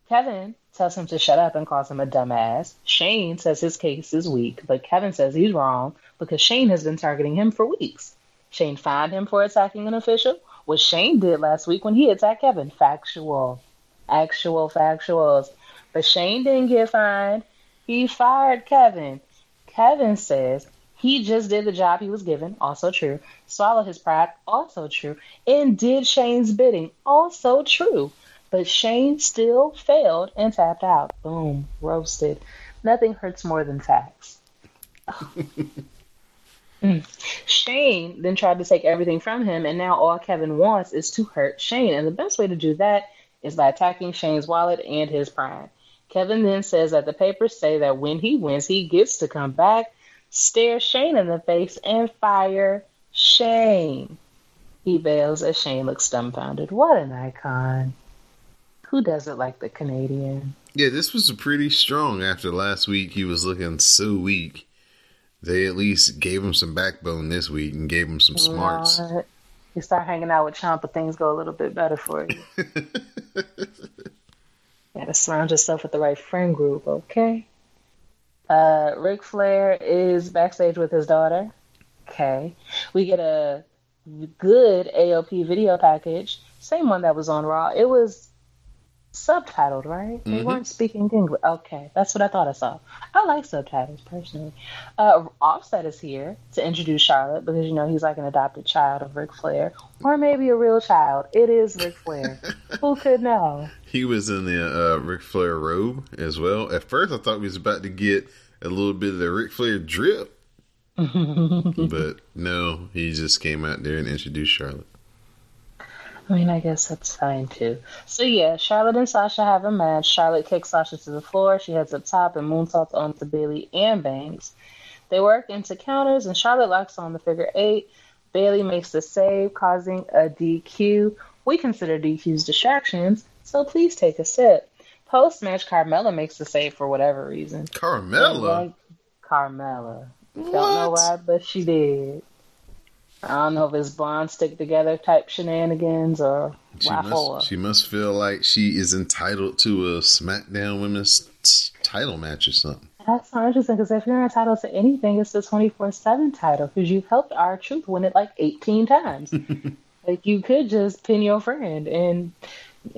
Kevin tells him to shut up and calls him a dumbass. Shane says his case is weak, but Kevin says he's wrong because Shane has been targeting him for weeks. Shane fined him for attacking an official, what Shane did last week when he attacked Kevin. Factual. Actual factuals. But Shane didn't get fined. He fired Kevin. Kevin says he just did the job he was given, also true. Swallowed his pride, also true. And did Shane's bidding, also true. But Shane still failed and tapped out. Boom, roasted. Nothing hurts more than facts. Mm. Shane then tried to take everything from him, and now all Kevin wants is to hurt Shane. And the best way to do that is by attacking Shane's wallet and his pride. Kevin then says that the papers say that when he wins, he gets to come back, stare Shane in the face, and fire Shane. He bails as Shane looks dumbfounded. What an icon. Who doesn't like the Canadian? yeah this was pretty strong after last week he was looking so weak they at least gave him some backbone this week and gave him some smarts What? You start hanging out with Champa, things go a little bit better for you. gotta surround yourself with the right friend group, okay? Uh, Ric Flair is backstage with his daughter. Okay. We get a good AOP video package, same one that was on Raw. It was subtitled, right? They Mhm. weren't speaking English. Okay, that's what I thought I saw. I like subtitles personally. Uh, Offset is here to introduce Charlotte because you know he's like an adopted child of Ric Flair, or maybe a real child. It is Ric Flair. Who could know? He was in the uh, Ric Flair robe as well. At first, I thought we was about to get a little bit of the Ric Flair drip, but no, he just came out there and introduced Charlotte. I mean, I guess that's fine too. So yeah, Charlotte and Sasha have a match. Charlotte kicks Sasha to the floor. She heads up top and moonsaults onto Bayley and Banks. They work into counters, and Charlotte locks on the figure eight. Bayley makes the save, causing a DQ. We consider DQs distractions, so please take a sip. Post match, Carmella makes the save for whatever reason. Carmella? Carmella. Don't know why, but she did. I don't know if it's bond stick together type shenanigans or She why must, she must feel like she is entitled to a SmackDown Women's t- title match or something. That's so interesting because if you're entitled to anything, it's the 24 7 title because you've helped R-Truth win it like 18 times. like, you could just pin your friend. And,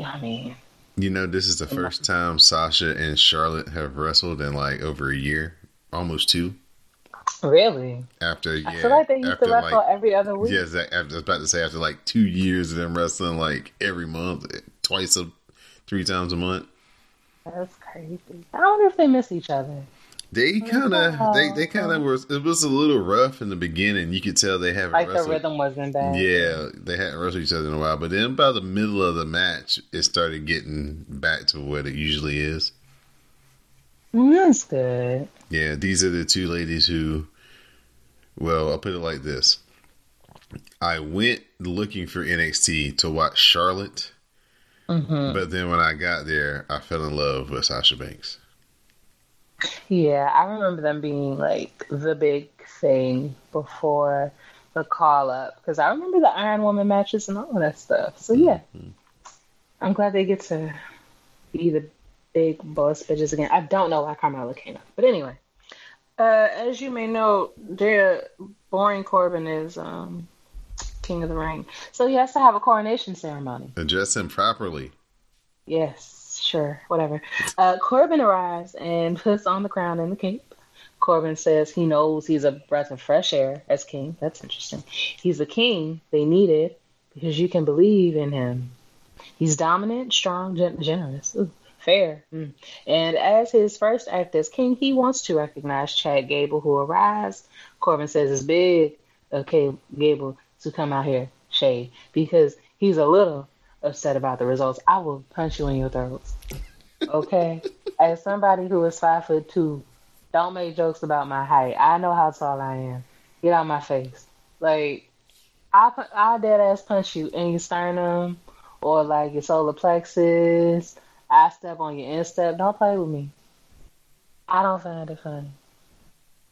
I mean, You know, this is the first time Sasha and Charlotte have wrestled in like over a year, almost two. Really? After yeah, I feel like they used after to wrestle like every other week. yes, I I was about to say after like two years of them wrestling like every month, twice a, three times a month. That's crazy. I wonder if they miss each other. They mm, kind of they they kind of were. it was a little rough in the beginning. You could tell they haven't Like the rhythm wasn't bad. Yeah, they hadn't wrestled each other in a while, but then by the middle of the match, it started getting back to what it usually is. That's good. Yeah, these are the two ladies who, well, I'll put it like this. I went looking for NXT to watch Charlotte, hmm but then when I got there, I fell in love with Sasha Banks. Yeah, I remember them being like the big thing before the call up because I remember the Iron Woman matches and all of that stuff. So yeah, I'm glad they get to be the big boss bitches again. I don't know why Carmella came up, but anyway, uh, as you may know, their boring Corbin is um, King of the Ring, so he has to have a coronation ceremony. Address him properly. Yes, sure, whatever. Uh, Corbin arrives and puts on the crown and the cape. Corbin says he knows he's a breath of fresh air as king. That's interesting. He's a king they needed because you can believe in him. He's dominant, strong, gen- generous, Ooh, fair. Mm. And as his first act as king, he wants to recognize Chad Gable, who arrives. Corbin says it's big, okay, Gable, to come out here, shade, because he's a little upset about the results. I will punch you in your throat. Okay? As somebody who is five foot two, don't make jokes about my height. I know how tall I am. Get out my face. Like, I I dead ass punch you in your sternum or like your solar plexus. I step on your instep. Don't play with me. I don't find it funny.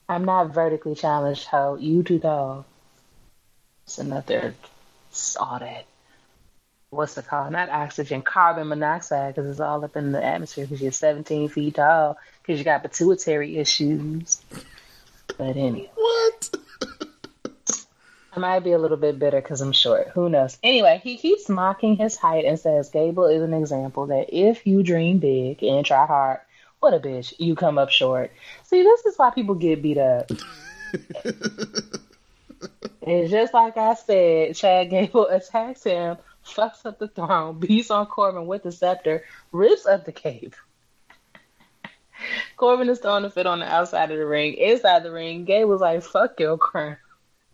I'm not vertically challenged. How you up there, it's all that. What's it called? Not oxygen, carbon monoxide, because it's all up in the atmosphere. Because you're 17 feet tall. Because you got pituitary issues. But anyway. What? I might be a little bit bitter because I'm short. Who knows? Anyway, he keeps mocking his height and says Gable is an example that if you dream big and try hard, what a bitch, you come up short. See, this is why people get beat up. and just like I said, Chad Gable attacks him, fucks up the throne, beats on Corbin with the scepter, rips up the cape. Corbin is throwing a fit on the outside of the ring. Inside the ring, Gable's like, fuck your crown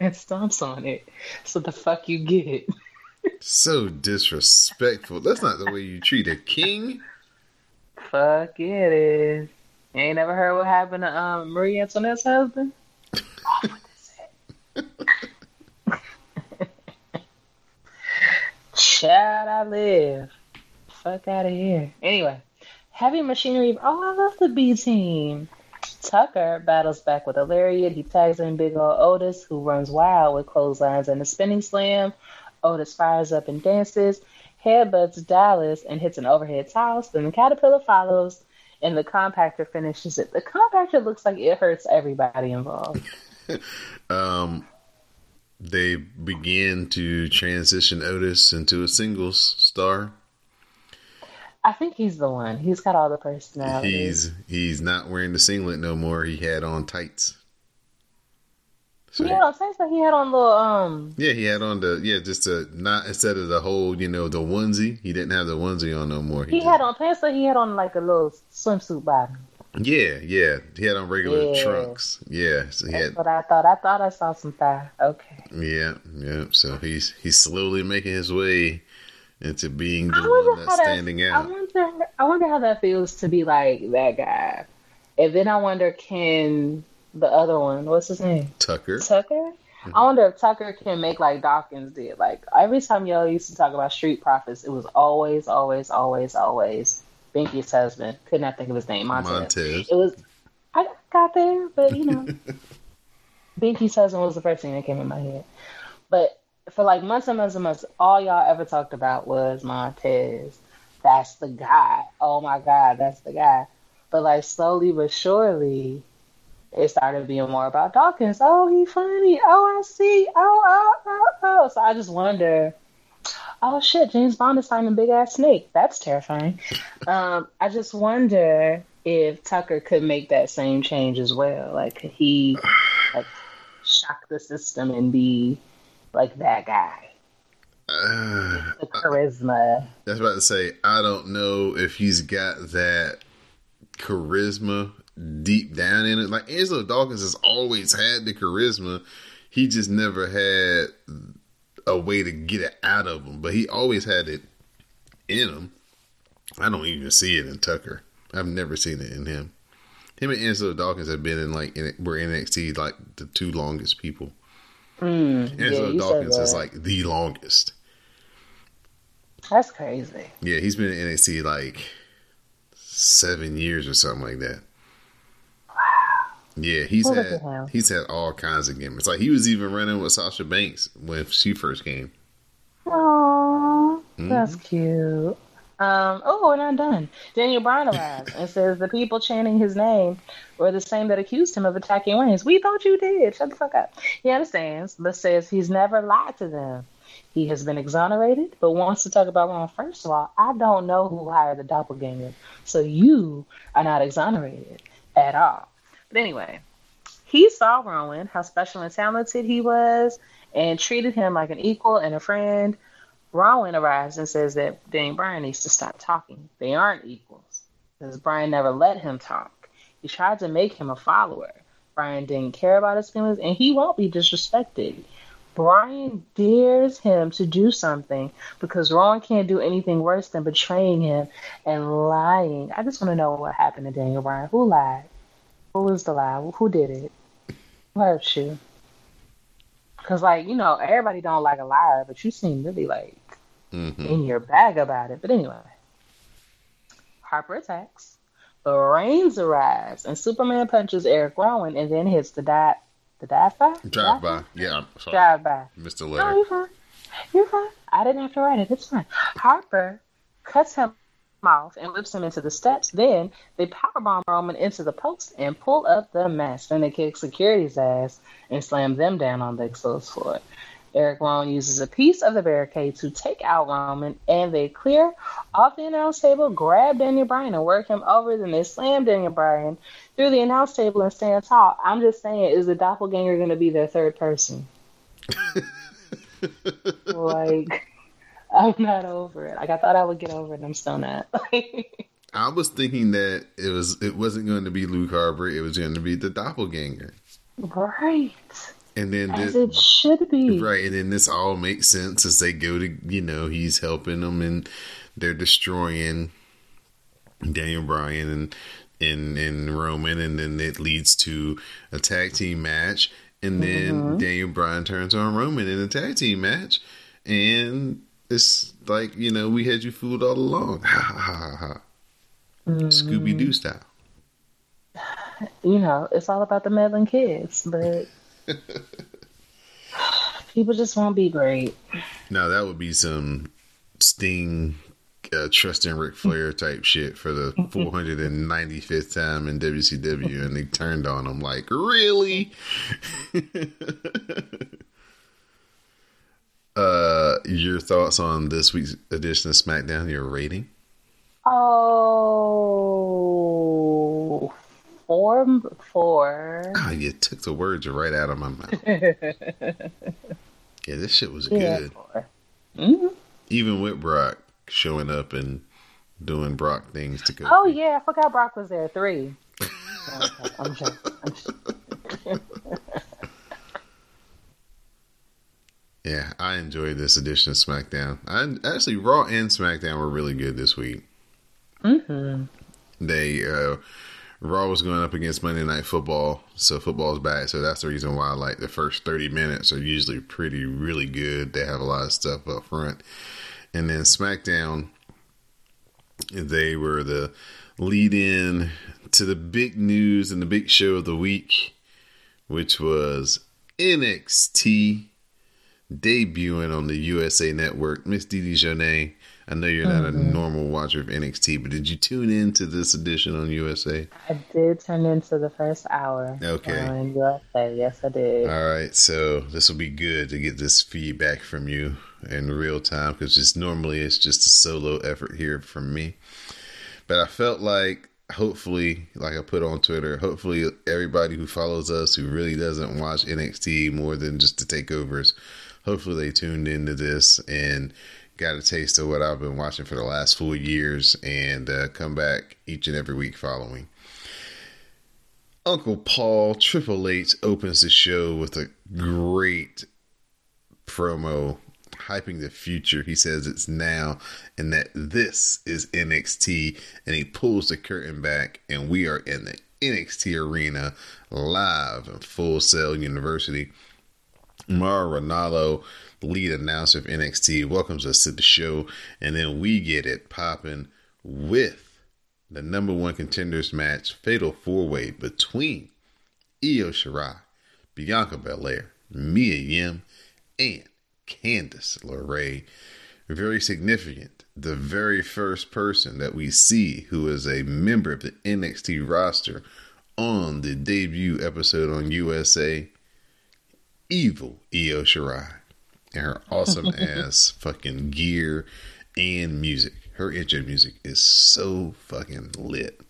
and stomps on it. So the fuck you get. It. So disrespectful. That's not the way you treat a king. fuck it is. You ain't never heard what happened to um, Marie Antoinette's husband? Off with his head. Child, I live. Fuck out of here. Anyway, heavy machinery. Oh, I love the B team. Tucker battles back with a lariat. He tags in big old Otis, who runs wild with clotheslines and a spinning slam. Otis fires up and dances, headbutts Dallas and hits an overhead toss. Then the caterpillar follows, and the compactor finishes it. The compactor looks like it hurts everybody involved. Um, they begin to transition Otis into a singles star. I think he's the one. He's got all the personality. He's he's not wearing the singlet no more. He had on tights. So he had on seems like he had on little um yeah, he had on the yeah, just a not instead of the whole you know the onesie. He didn't have the onesie on no more. he just- had on pants like he had on like a little swimsuit bottom. yeah, yeah. He had on regular Yeah. trunks. Yeah, so he That's had what I thought. I thought I saw some thigh. Okay. yeah, yeah. So he's he's slowly making his way into being the one that's that. standing I out. wonder. I wonder how that feels to be like that guy. And then I wonder, can the other one, what's his name, Tucker. Tucker? I mm-hmm. wonder if Tucker can make like Dawkins did. Like every time y'all used to talk about Street Profits, it was always, always, always, always Binky's husband. Could not think of his name. Montez. Montez. It was. I got there, but you know, Binky's husband was the first thing that came in my head. But for like months and months and months, all y'all ever talked about was Montez. That's the guy. Oh my God, that's the guy. But like slowly but surely, it started being more about Dawkins. Oh, he funny. Oh, I see. Oh, oh, oh, oh. So I just wonder. Oh shit, James Bond is fighting a big ass snake. That's terrifying. um, I just wonder if Tucker could make that same change as well. Like, could he like shock the system and be like that guy. Uh, The charisma. That's about to say, I don't know if he's got that charisma deep down in it. Like Angelo Dawkins has always had the charisma. He just never had a way to get it out of him, but he always had it in him. I don't even see it in Tucker. I've never seen it in him. Him and Angelo Dawkins have been in like in, were NXT like the two longest people. Mm, yeah, Angelo said Dawkins is like the longest. That's crazy. Yeah, he's been in NXT like seven years or something like that. Yeah, he's had he's had all kinds of gimmicks. Like he was even running with Sasha Banks when she first came. Aww, Mm-hmm. that's cute. Um, oh, we're not done. Daniel Bryan arrives and says the people chanting his name were the same that accused him of attacking Reigns. We thought you did. Shut the fuck up. He understands, but says he's never lied to them. He has been exonerated, but wants to talk about Ron. First of all, I don't know who hired the doppelganger, so you are not exonerated at all. But anyway, he saw Rowan, how special and talented he was, and treated him like an equal and a friend. Rowan arrives and says that Daniel Bryan needs to stop talking. They aren't equals, because Bryan never let him talk. He tried to make him a follower. Bryan didn't care about his feelings, and he won't be disrespected. Bryan dares him to do something because Rowan can't do anything worse than betraying him and lying. I just want to know what happened to Daniel Bryan. Who lied? Who was the lie? Who did it? Who hurt you? Because, like, you know, everybody don't like a liar, but you seem really, like, Mm-hmm. in your bag about it. But anyway, Harper attacks. But Reigns arrives, and Superman punches Eric Rowan and then hits the dive, the dive by? Drive by, yeah, I'm sorry, Drive by. Mr. No, Letter. you're fine. You're fine. I didn't have to write it. It's fine. Harper cuts him off and whips him into the steps. Then they powerbomb Roman into the post and pull up the mess. Then they kick security's ass and slam them down on the exposed floor. Eric Rowan uses a piece of the barricade to take out Roman, and they clear off the announce table, grab Daniel Bryan, and work him over. Then they slam Daniel Bryan through the announce table and stand tall. I'm just saying, is the doppelganger going to be their third person? like, I'm not over it. Like, I thought I would get over it, and I'm still not. I was thinking that it was it wasn't going to be Luke Harper. It was going to be the doppelganger. right. And then As this, it should be. right, and then this all makes sense as they go to you know he's helping them and they're destroying Daniel Bryan and and and Roman, and then it leads to a tag team match, and then Mhm. Daniel Bryan turns on Roman in a tag team match, and it's like you know we had you fooled all along, ha ha ha ha, ha. Scooby Doo style. You know, it's all about the meddling kids, but people just won't be great. Now that would be some Sting uh, trusting Ric Flair type shit for the 495th time in WCW, and they turned on him like, really? Uh, your thoughts on this week's edition of SmackDown? Your rating? Oh, four, four. Ah, you took the words right out of my mouth. Yeah, this shit was Yeah, good. Mhm. Even with Brock showing up and doing Brock things to go. Oh yeah, I forgot Brock was there. Three. Okay, I'm joking. I'm joking. Yeah, I enjoyed this edition of SmackDown. I actually Raw and SmackDown were really good this week. hmm They uh Raw was going up against Monday Night Football, so football's back. So that's the reason why like the first thirty minutes are usually pretty really good. They have a lot of stuff up front, and then SmackDown, they were the lead in to the big news and the big show of the week, which was NXT debuting on the USA Network. Miss Dee Dee Jonee, I know you're not a Mhm. normal watcher of NXT, but did you tune in to this edition on USA? I did turn into the first hour. Okay. On USA. Yes, I did. All right, so this will be good to get this feedback from you in real time because just normally it's just a solo effort here from me. But I felt like hopefully, like I put on Twitter, hopefully everybody who follows us who really doesn't watch NXT more than just the takeovers, hopefully they tuned into this and got a taste of what I've been watching for the last four years and uh, come back each and every week following. Uncle Paul Triple H opens the show with a great promo hyping the future. He says it's now and that this is NXT. And he pulls the curtain back, and we are in the NXT arena live in Full Sail University. Mauro Ranallo, lead announcer of NXT, welcomes us to the show, and then we get it popping with the number one contenders match, fatal four way between Io Shirai, Bianca Belair, Mia Yim, and Candice LeRae. Very significant. The very first person that we see who is a member of the NXT roster on the debut episode on USA, evil Io Shirai. And her awesome ass fucking gear and music. Her intro music is so fucking lit.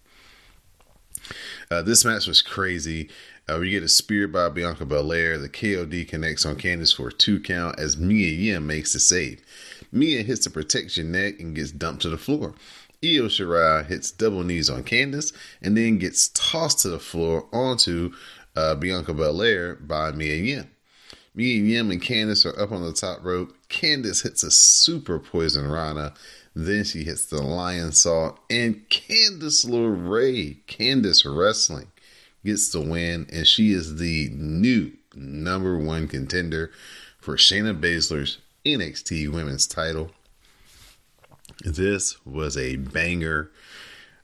Uh, this match was crazy. Uh, we get a spear by Bianca Belair. The KOD connects on Candice for a two count as Mia Yim makes the save. Mia hits the Protect Ya Neck and gets dumped to the floor. Io Shirai hits double knees on Candice and then gets tossed to the floor onto uh, Bianca Belair by Mia Yim. Mia Yim and Candice are up on the top rope. Candice hits a super poison Rana. Then she hits the Lionsault and Candice LeRae, Candice Wrestling, gets the win, and she is the new number one contender for Shayna Baszler's NXT Women's title. This was a banger.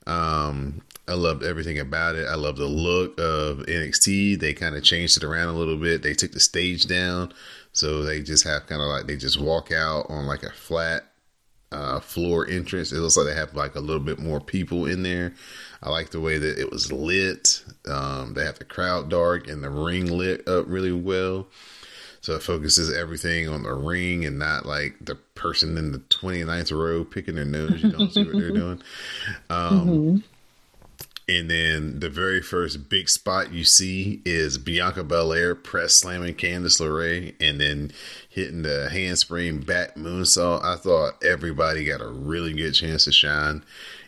Um, I loved everything about it. I love the look of NXT. They kind of changed it around a little bit. They took the stage down, so they just have kind of like they just walk out on like a flat uh, floor entrance. It looks like they have like a little bit more people in there. I like the way that it was lit. Um, they have the crowd dark and the ring lit up really well. So it focuses everything on the ring and not like the person in the 29th row picking their nose. You don't see what they're doing. Um, mm-hmm. And then the very first big spot you see is Bianca Belair press slamming Candice LeRae and then hitting the handspring back moonsault. I thought everybody got a really good chance to shine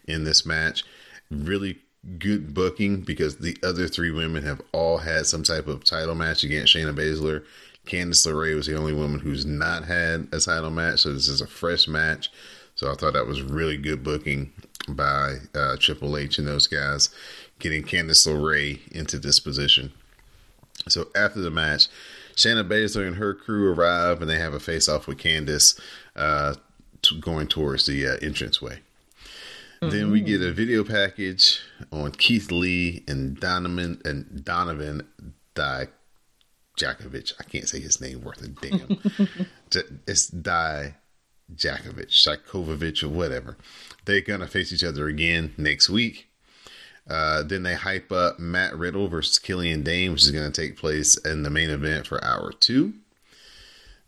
in this match. Really good booking because the other three women have all had some type of title match against Shayna Baszler. Candice LeRae was the only woman who's not had a title match, so this is a fresh match. So I thought that was really good booking by uh, Triple H and those guys, getting Candice LeRae into this position. So after the match, Shayna Baszler and her crew arrive and they have a face off with Candice uh, t- going towards the uh, entranceway. Mm-hmm. Then we get a video package on Keith Lee and Donovan and Donovan Dijakovic. I can't say his name worth a damn. it's Di Jakovic, Shakovic, or whatever. They're going to face each other again next week. Uh, then they hype up Matt Riddle versus Killian Dain, which is going to take place in the main event for hour two.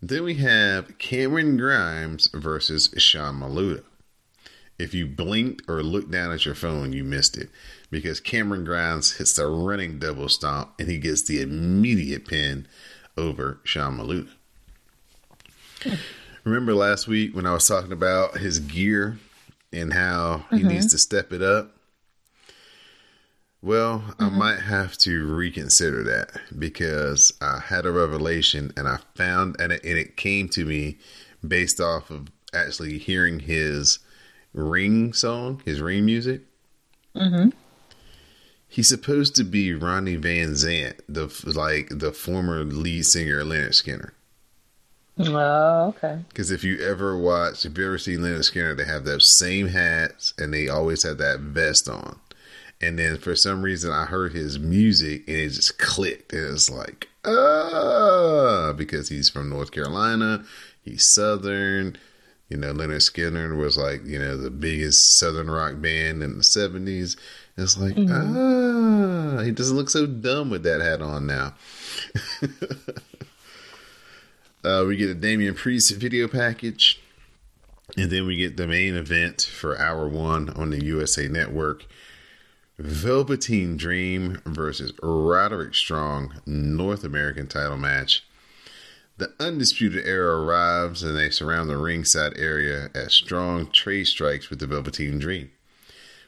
Then we have Cameron Grimes versus Sean Maluta. If you blinked or looked down at your phone, you missed it because Cameron Grimes hits the running double stomp and he gets the immediate pin over Sean Maluta. Remember last week when I was talking about his gear and how he mm-hmm. needs to step it up? Well, mm-hmm. I might have to reconsider that because I had a revelation and I found and it, and it came to me based off of actually hearing his ring song, his ring music. Mm-hmm. He's supposed to be Ronnie Van Zant, the like the former lead singer of Lynyrd Skynyrd. Oh, okay. Because if you ever watch, if you ever see Lynyrd Skynyrd, they have those same hats and they always have that vest on. And then for some reason, I heard his music and it just clicked. And it's like, ah, because he's from North Carolina, he's Southern. You know, Lynyrd Skynyrd was like, you know, the biggest Southern rock band in the 70s. It's like, mm-hmm. ah, he doesn't look so dumb with that hat on now. Uh, we get a Damian Priest video package. And then we get the main event for hour one on the USA Network. Velveteen Dream versus Roderick Strong North American title match. The Undisputed Era arrives and they surround the ringside area as Strong trade strikes with the Velveteen Dream.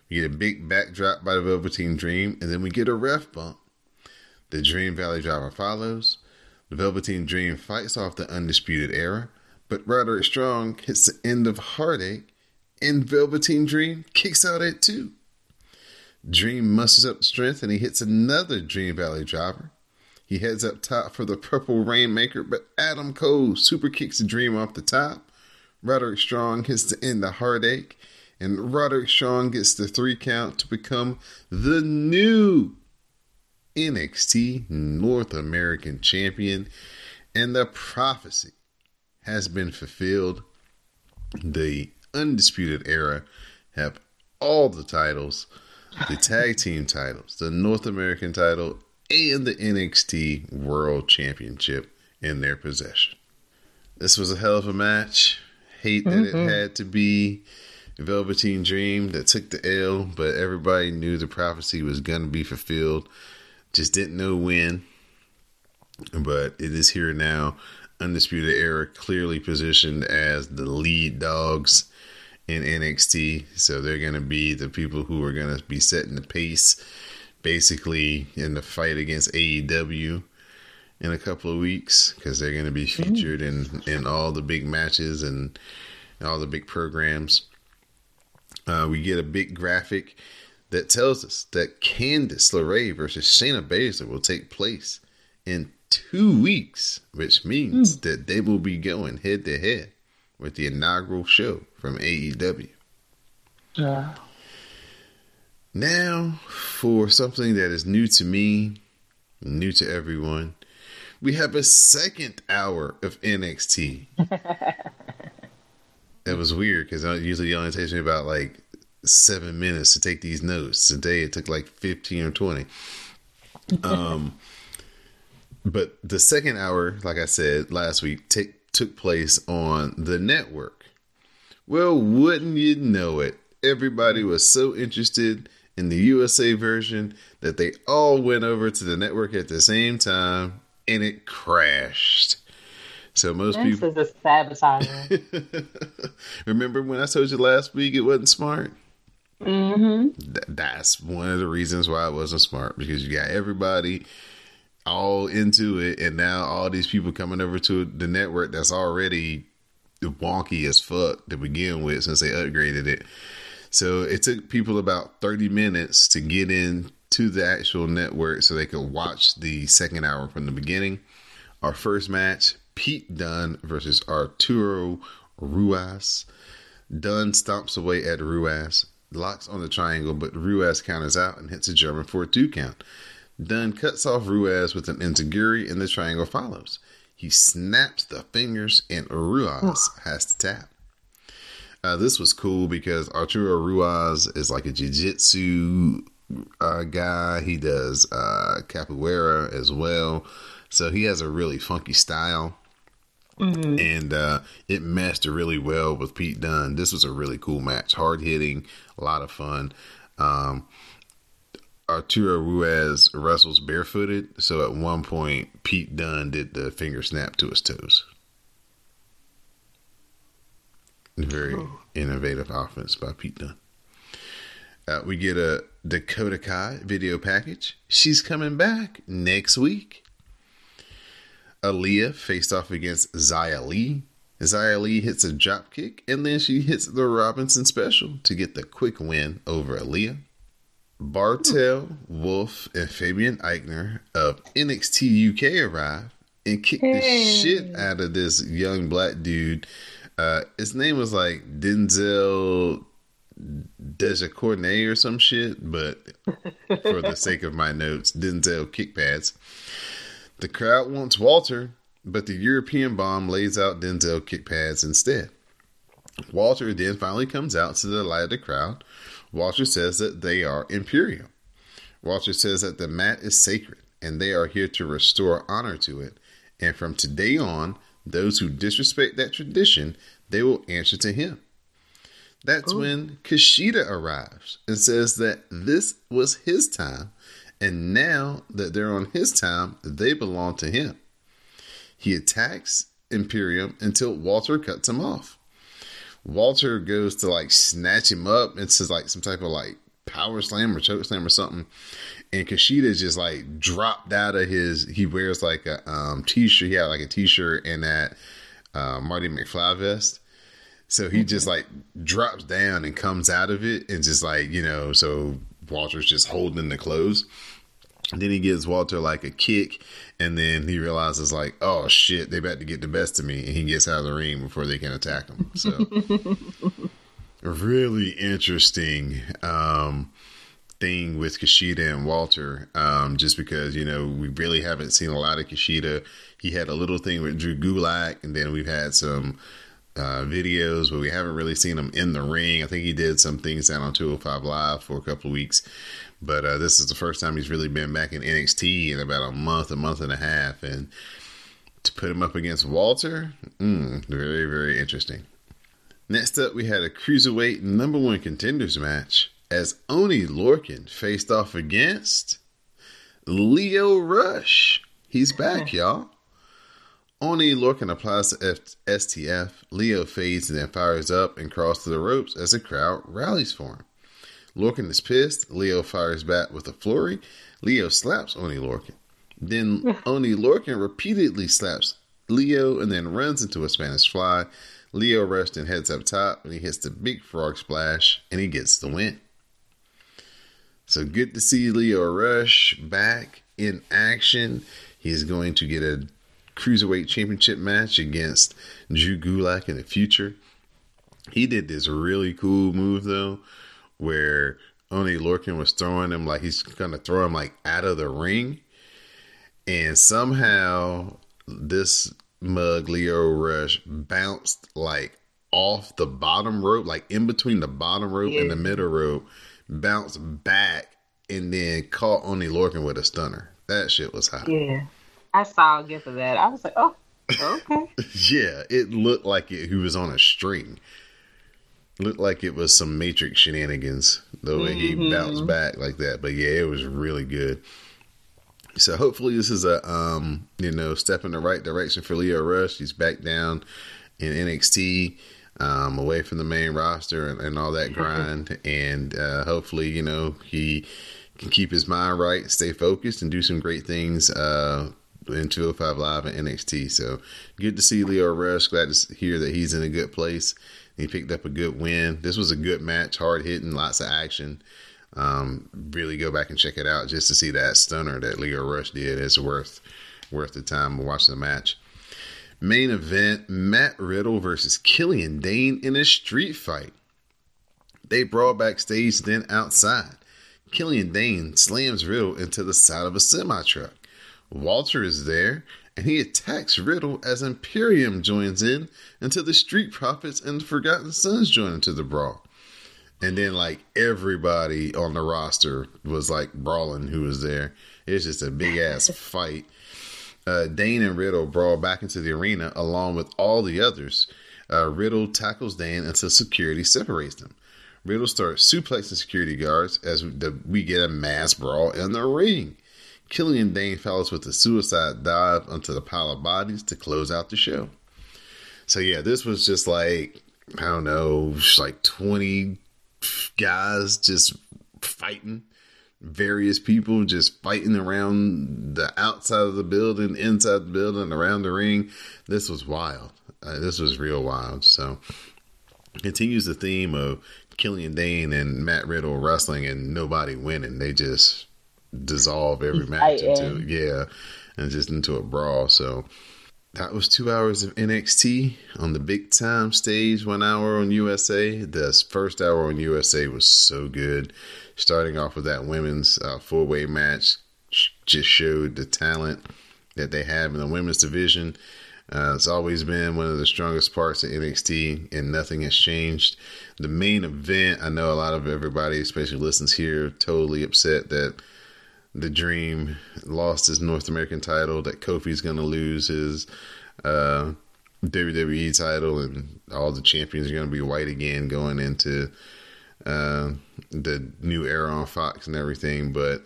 We get a big backdrop by the Velveteen Dream, and then we get a ref bump. The Dream Valley Driver follows. The Velveteen Dream fights off the Undisputed Era, but Roderick Strong hits the end of Heartache, and Velveteen Dream kicks out at two. Dream musters up strength and he hits another Dream Valley driver. He heads up top for the Purple Rainmaker, but Adam Cole super kicks the Dream off the top. Roderick Strong hits the end of Heartache, and Roderick Strong gets the three count to become the new NXT North American Champion. And the prophecy has been fulfilled. The Undisputed Era have all the titles the tag team titles, the North American title, and the NXT World Championship in their possession. This was a hell of a match. Hate that mm-hmm. it had to be Velveteen Dream that took the L, but everybody knew the prophecy was going to be fulfilled. Just didn't know when. But it is here now. Undisputed Era clearly positioned as the lead dogs in NXT. So they're going to be the people who are going to be setting the pace basically in the fight against AEW in a couple of weeks because they're going to be mm-hmm. featured in, in all the big matches and all the big programs. Uh, we get a big graphic that tells us that Candice LeRae versus Shayna Baszler will take place in two weeks, which means mm. that they will be going head to head with the inaugural show from AEW. Yeah. Now, for something that is new to me, new to everyone, we have a second hour of NXT. It was weird because usually it only takes me about like seven minutes to take these notes. Today it took like 15 or 20. Um, but the second hour, like I said last week, take took place on the network. Well, wouldn't you know it? Everybody was so interested in the USA version that they all went over to the network at the same time and it crashed. So most this people is a sabotage. Remember when I told you last week it wasn't smart? Mm-hmm. Th- that's one of the reasons why it wasn't smart because you got everybody all into it, and now all these people coming over to the network that's already wonky as fuck to begin with since they upgraded it. So it took people about 30 minutes to get in to the actual network so they could watch the second hour from the beginning. Our first match, Pete Dunne versus Arturo Ruas. Dunne stomps away at Ruas, locks on the triangle, but Ruas counters out and hits a German for a two count. Dunne cuts off Ruas with an enzuigiri, and the triangle follows. He snaps the fingers, and Ruas has to tap. Uh, this was cool because Arturo Ruas is like a jiu-jitsu uh, guy. He does uh, capoeira as well, so he has a really funky style. Mm-hmm. And uh, it meshed really well with Pete Dunne. This was a really cool match, hard hitting, a lot of fun. Um, Arturo Ruas wrestles barefooted, so at one point Pete Dunne did the finger snap to his toes. Very oh. innovative offense by Pete Dunne. Uh, we get a Dakota Kai video package. She's coming back next week. Aliyah faced off against Xia Li. Xia Li hits a drop kick, and then she hits the Robinson special to get the quick win over Aliyah. Barthel, Wolfe, and Fabian Aichner of NXT UK arrive and kick hey. the shit out of this young black dude. Uh, his name was like Denzel Dejacornet or some shit, but for the sake of my notes, Denzel kickpads. The crowd wants Walter, but the European bomb lays out Denzel kick pads instead. Walter then finally comes out to the light of the crowd Walter says that they are imperial. Walter says that the mat is sacred and they are here to restore honor to it. And from today on, those who disrespect that tradition, they will answer to him. That's when Kushida arrives and says that this was his time, and now that they're on his time, they belong to him. He attacks Imperium until Walter cuts him off. Walter goes to like snatch him up. It's like some type of like power slam or choke slam or something. And Kushida just like dropped out of his. He wears like a um, t-shirt. He had like a t-shirt and that uh, Marty McFly vest. So he just like drops down and comes out of it and just like you know. So Walter's just holding the clothes. Then he gives Walter like a kick, and then he realizes like, oh shit, they about to get the best of me, and he gets out of the ring before they can attack him. So really interesting um, thing with Kushida and Walter, um, just because you know we really haven't seen a lot of Kushida. He had a little thing with Drew Gulak, and then we've had some uh, videos, but we haven't really seen him in the ring. I think he did some things down on 205 Live for a couple of weeks, but uh, this is the first time he's really been back in NXT in about a month, a month and a half, and to put him up against Walter, mm, very, very interesting. Next up, we had a cruiserweight number one contenders match as Oni Lorcan faced off against Lio Rush. He's back, y'all. Oni Lorcan applies to F- STF. Lio fades and then fires up and crawls to the ropes as the crowd rallies for him. Lorcan is pissed. Lio fires back with a flurry. Lio slaps Oni Lorcan. Then Oni Lorcan repeatedly slaps Lio and then runs into a Spanish fly. Lio rushed and heads up top and he hits the big frog splash and he gets the win. So good to see Lio Rush back in action. He's going to get a cruiserweight championship match against Drew Gulak in the future. He did this really cool move though, where Oni Lorcan was throwing him like he's gonna throw him like out of the ring, and somehow this mug Lio Rush bounced like off the bottom rope, like in between the bottom rope and the middle rope, bounced back and then caught Oni Lorcan with a stunner. That shit was hot. Yeah. I saw a gift of that. I was like, oh, okay. yeah, it looked like it, he was on a string. Looked like it was some Matrix shenanigans the way Mm-hmm. he bounced back like that. But yeah, it was really good. So hopefully this is a um you know step in the right direction for Lio Rush. He's back down in NXT, um, away from the main roster and, and all that grind, and uh, hopefully you know he can keep his mind right, stay focused, and do some great things. Uh, in 205 Live and NXT. So good to see Lio Rush. Glad to hear that he's in a good place. He picked up a good win. This was a good match, hard hitting, lots of action. Um, really go back and check it out just to see that stunner that Lio Rush did. It's worth worth the time of watching the match. Main event: Matt Riddle versus Killian Dain in a street fight. They brawl backstage, then outside. Killian Dain slams Riddle into the side of a semi truck. Walter is there, and he attacks Riddle as Imperium joins in until the Street Profits and the Forgotten Sons join into the brawl. And then, like, everybody on the roster was like brawling who was there. It's just a big ass fight. Uh, Dain and Riddle brawl back into the arena along with all the others. Uh, Riddle tackles Dain until security separates them. Riddle starts suplexing security guards as we, we get a mass brawl in the ring. Killian Dain follows with a suicide dive onto the pile of bodies to close out the show. So yeah, this was just like I don't know, like twenty guys just fighting, various people just fighting around the outside of the building, inside the building, around the ring. This was wild. Uh, this was real wild. So continues the theme of Killian Dain and Matt Riddle wrestling and nobody winning. They just dissolve every match into yeah, and just into a brawl. So that was two hours of NXT on the big time stage. One hour on USA. The first hour on USA was so good. Starting off with that women's uh, four way match, just showed the talent that they have in the women's division. Uh, it's always been one of the strongest parts of NXT, and nothing has changed. The main event, I know a lot of everybody, especially listens here, totally upset that the Dream lost his North American title, that Kofi's going to lose his uh, WWE title, and all the champions are going to be white again going into uh, the new era on Fox and everything. But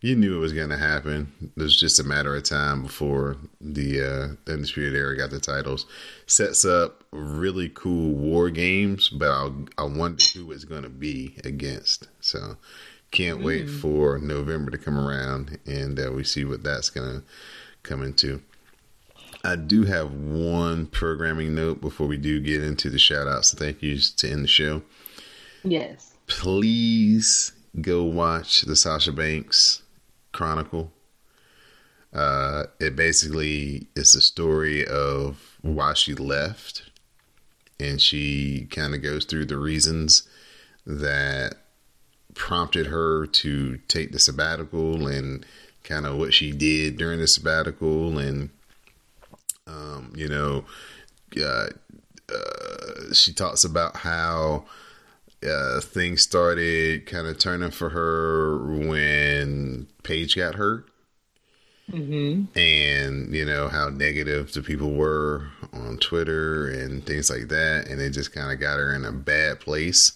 you knew it was going to happen. It was just a matter of time before the uh, Undisputed Era got the titles. Sets up really cool war games, but I'll, I wonder who it's going to be against. So can't mm. wait for November to come around and uh, we see what that's going to come into. I do have one programming note before we do get into the shout outs. So thank yous to end the show. Yes. Please go watch the Sasha Banks Chronicle. Uh, it basically is the story of why she left, and she kind of goes through the reasons that prompted her to take the sabbatical and kind of what she did during the sabbatical, and um, you know, uh, uh, she talks about how uh, things started kind of turning for her when Paige got hurt. Mm-hmm. And you know how negative the people were on Twitter and things like that, and it just kind of got her in a bad place.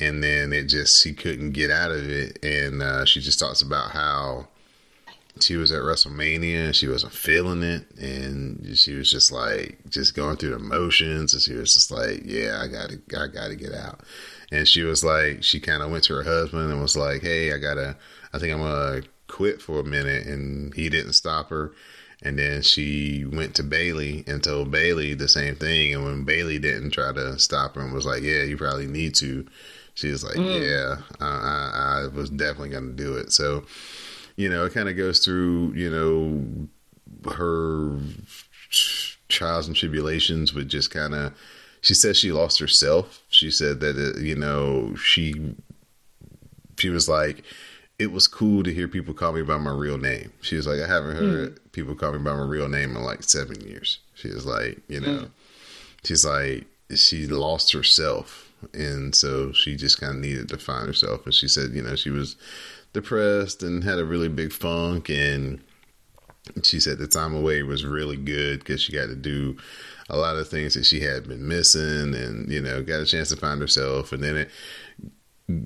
And then it just she couldn't get out of it, and uh, she just talks about how she was at WrestleMania and she wasn't feeling it, and she was just like just going through the motions, and she was just like, "Yeah, I gotta, I gotta get out." and she was like, she kind of went to her husband and was like, "Hey, I gotta, I think I'm gonna quit for a minute," and he didn't stop her. And then she went to Bayley and told Bayley the same thing. And when Bayley didn't try to stop her and was like, "Yeah, you probably need to," she was like, mm. "Yeah, I, I, I was definitely gonna do it." So, you know, it kind of goes through, you know, her trials and tribulations with just kind of she says she lost herself. She said that it, you know she she was like it was cool to hear people call me by my real name. She was like I haven't heard mm. people call me by my real name in like 7 years. She was like, you know, mm. she's like she lost herself and so she just kind of needed to find herself. And she said, you know, she was depressed and had a really big funk. And she said the time away was really good because she got to do a lot of things that she had been missing and, you know, got a chance to find herself. And then it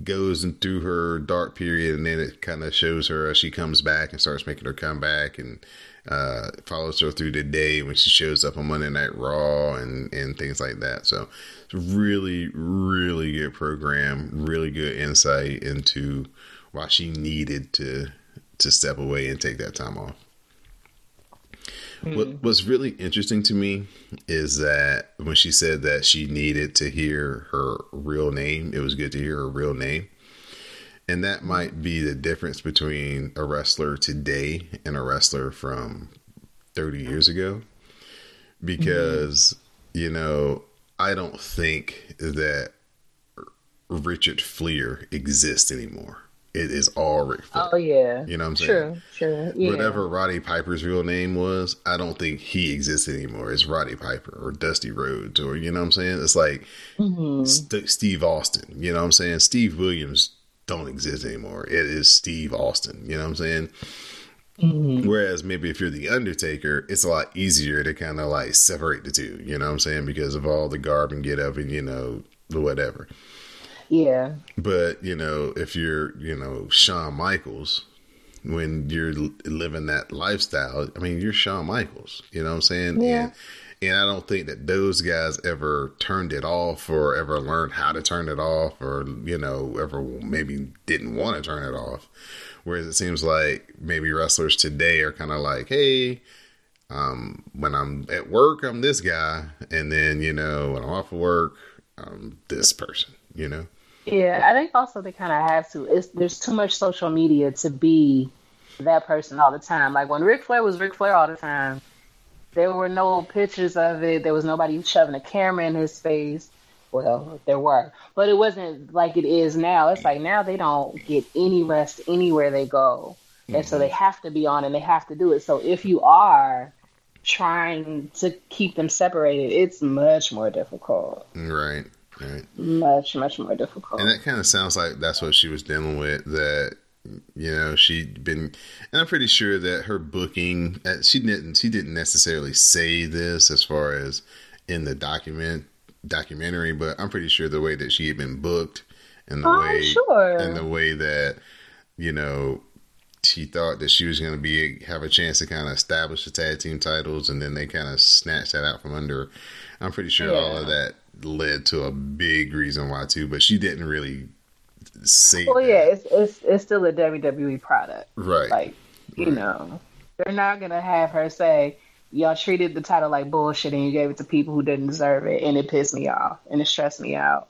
goes through her dark period and then it kind of shows her as she comes back and starts making her comeback. And uh, follows her through the day when she shows up on Monday Night Raw and, and things like that. So it's really, really good program, really good insight into why she needed to to step away and take that time off. Mm. What what's really interesting to me is that when she said that she needed to hear her real name, it was good to hear her real name. And that might be the difference between a wrestler today and a wrestler from 30 years ago. Because, mm. you know, I don't think that Richard Fliehr exists anymore it is all Ric Flair. Oh yeah, you know what I'm saying? True, true. Yeah. Whatever Roddy Piper's real name was, I don't think he exists anymore. It's Roddy Piper or Dusty Rhodes or you know what I'm saying? It's like mm-hmm. St- Steve Austin. You know what I'm saying? Steve Williams don't exist anymore. It is Steve Austin. You know what I'm saying? Mm-hmm. Whereas maybe if you're the Undertaker, it's a lot easier to kind of like separate the two. You know what I'm saying? Because of all the garb and get up and you know whatever. Yeah. But, you know, if you're, you know, Shawn Michaels, when you're living that lifestyle, I mean, you're Shawn Michaels, you know what I'm saying? Yeah. And, and I don't think that those guys ever turned it off or ever learned how to turn it off or, you know, ever maybe didn't want to turn it off. Whereas it seems like maybe wrestlers today are kind of like, hey, um, when I'm at work, I'm this guy. And then, you know, when I'm off of work, I'm this person, you know? Yeah, I think also they kind of have to. It's, there's too much social media to be that person all the time. Like when Ric Flair was Ric Flair all the time, there were no pictures of it. There was nobody shoving a camera in his face. Well, there were, but it wasn't like it is now. It's like now they don't get any rest anywhere they go, mm-hmm. and so they have to be on and they have to do it. So if you are trying to keep them separated, it's much more difficult. Right. Right. Much, much more difficult. And that kind of sounds like that's what she was dealing with. That You know, she'd been, and I'm pretty sure that her booking, uh, she didn't, she didn't necessarily say this as far as in the document documentary, but I'm pretty sure the way that she had been booked and the Oh, way sure. and the way that you know she thought that she was going to be have a chance to kind of establish the tag team titles, and then they kind of snatched that out from under. her. I'm pretty sure all of that led to a big reason why too, but she didn't really say Well, that. yeah, it's it's it's still a WWE product. Right. Like, you know, they're not gonna have her say, "Y'all treated the title like bullshit, and you gave it to people who didn't deserve it, and it pissed me off, and it stressed me out."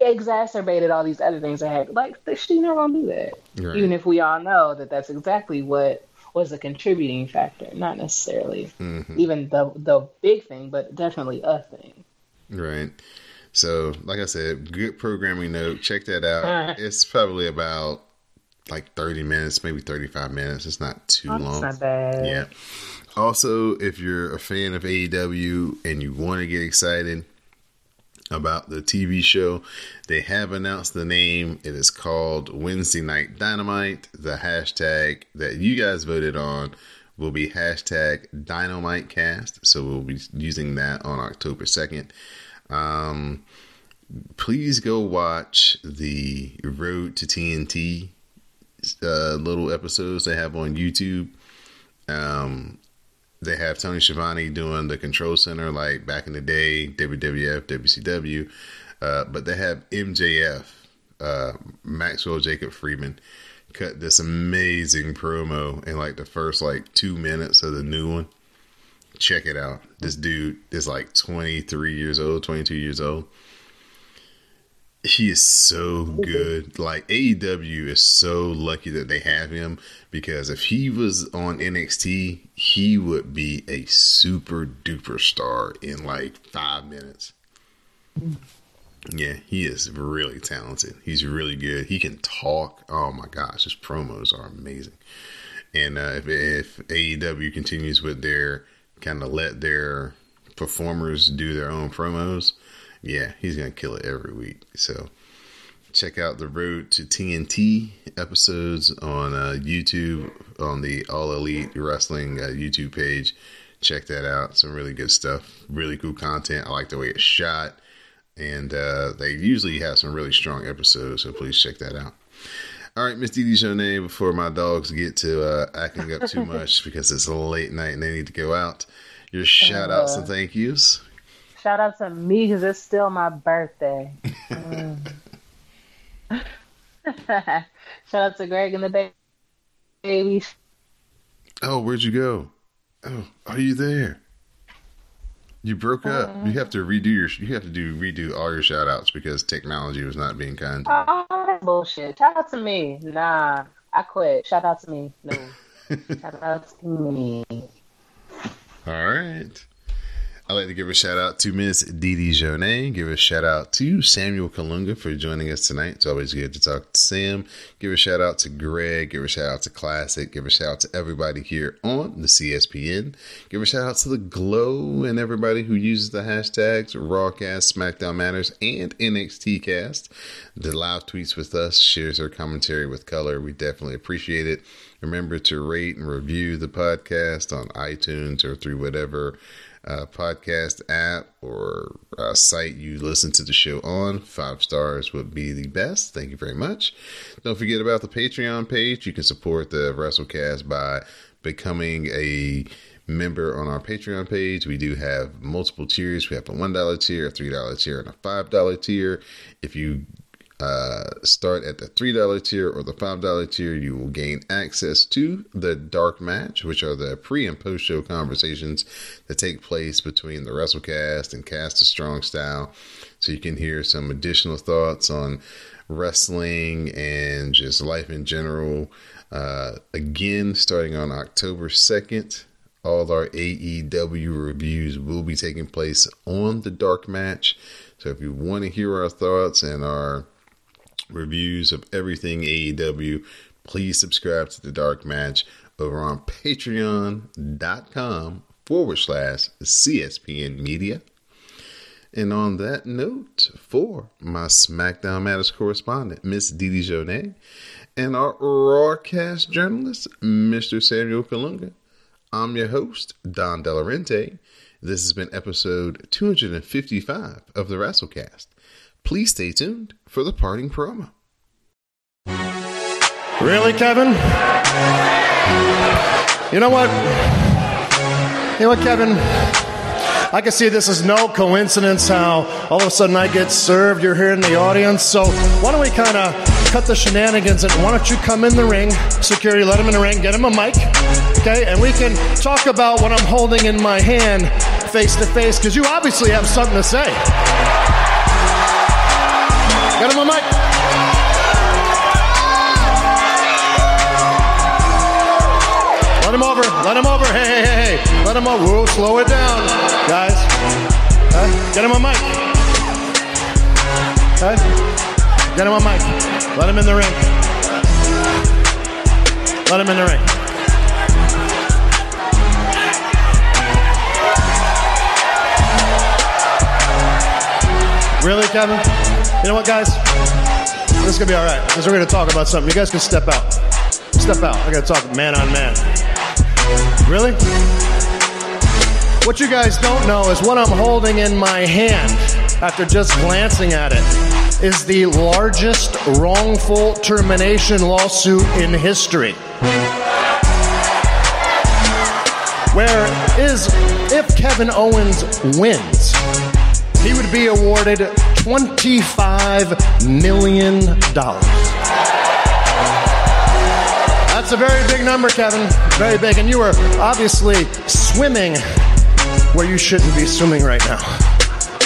It exacerbated all these other things that happened. Like, she never gonna do that. Right. Even if we all know that that's exactly what was a contributing factor, not necessarily Mhm. even the the big thing, but definitely a thing. Right. So, like I said, good programming note. Check that out. it's probably about like 30 minutes, maybe 35 minutes. It's not too That's long. not bad. Yeah. Also, if you're a fan of AEW and you want to get excited about the TV show, they have announced the name. It is called Wednesday Night Dynamite. The hashtag that you guys voted on will be hashtag DynamiteCast. So we'll be using that on October 2nd. Um, please go watch the Road to TNT uh, little episodes they have on YouTube. Um, they have Tony Schiavone doing the control center like back in the day, WWF, WCW. Uh, but they have MJF, uh, Maxwell Jacob Freeman, cut this amazing promo in like the first like two minutes of the new one. Check it out. This dude is like 23 years old, 22 years old. He is so good. Like AEW is so lucky that they have him because if he was on NXT, he would be a super duper star in like five minutes. Yeah, he is really talented. He's really good. He can talk. Oh my gosh, his promos are amazing. And uh, if if AEW continues with their kind of let their performers do their own promos, yeah, he's gonna kill it every week. So check out the Road to TNT episodes on uh, YouTube on the All Elite Wrestling uh, YouTube page. Check that out. Some really good stuff. Really cool content. I like the way it's shot. And uh, they usually have some really strong episodes, so please check that out. All right, Miss Dee Dee Jonee, before my dogs get to uh, acting up too much because it's a late night and they need to go out, your shout outs and thank yous. Shout out to me because it's still my birthday. Mm. Shout out to Greg and the ba- baby. Oh, where'd you go? Oh, are you there? You broke up. You have to redo your. You have to do redo all your shout outs because technology was not being kind. to Oh, that's bullshit. Shout out to me. Nah, I quit. Shout out to me. No. Shout out to me. All right. I'd like to give a shout out to Miss Dee Dee Jonee. Give a shout out to Samuel Kalunga for joining us tonight. It's always good to talk to Sam. Give a shout out to Greg. Give a shout out to Classic. Give a shout out to everybody here on the CSPN. Give a shout out to the Glow and everybody who uses the hashtags Rawcast, SmackDown Matters, and NXTcast. The live tweets with us, shares their commentary with color. We definitely appreciate it. Remember to rate and review the podcast on iTunes or through whatever uh, podcast app or uh, site you listen to the show on. Five stars would be the best. Thank you very much. Don't forget about the Patreon page. You can support the WrassleCast by becoming a member on our Patreon page. We do have multiple tiers. We have a $1 tier, a $3 tier, and a $5 tier. If you uh, start at the $3 tier or the $5 tier, you will gain access to the Dark Match, which are the pre and post show conversations that take place between the WrassleCast and Cast a Strong Style. So you can hear some additional thoughts on wrestling and just life in general. Uh, again, starting on October 2nd, all our AEW reviews will be taking place on the Dark Match. So if you want to hear our thoughts and our reviews of everything AEW, please subscribe to the Dark Match over on patreon.com forward slash CSPN Media. And on that note, for my SmackDown Matters correspondent, Miss Dee Dee Jonee, and our Rawcast journalist, Mr. Samuel Kalunga, I'm your host, Don Delarente. This has been episode 255 of the WrassleCast. Please stay tuned for the parting promo. Really, Kevin? You know what? You know what, Kevin? I can see this is no coincidence how all of a sudden I get served. You're here in the audience. So why don't we kind of cut the shenanigans and why don't you come in the ring? Security, let him in the ring, get him a mic, okay? And we can talk about what I'm holding in my hand face to face because you obviously have something to say. Get him a mic. Let him over. Let him over. Hey, hey, hey, hey. Let him over. Whoa, slow it down, guys. Okay? Get him a mic. Okay? Get him a mic. Let him in the ring. Let him in the ring. Really, Kevin? You know what, guys? This is gonna be all right because we're gonna talk about something. You guys can step out. Step out. I gotta talk man on man. Really? What you guys don't know is what I'm holding in my hand after just glancing at it is the largest wrongful termination lawsuit in history. Where is if Kevin Owens wins, he would be awarded $25 million. That's a very big number, Kevin. Very big. And you are obviously swimming where you shouldn't be swimming right now.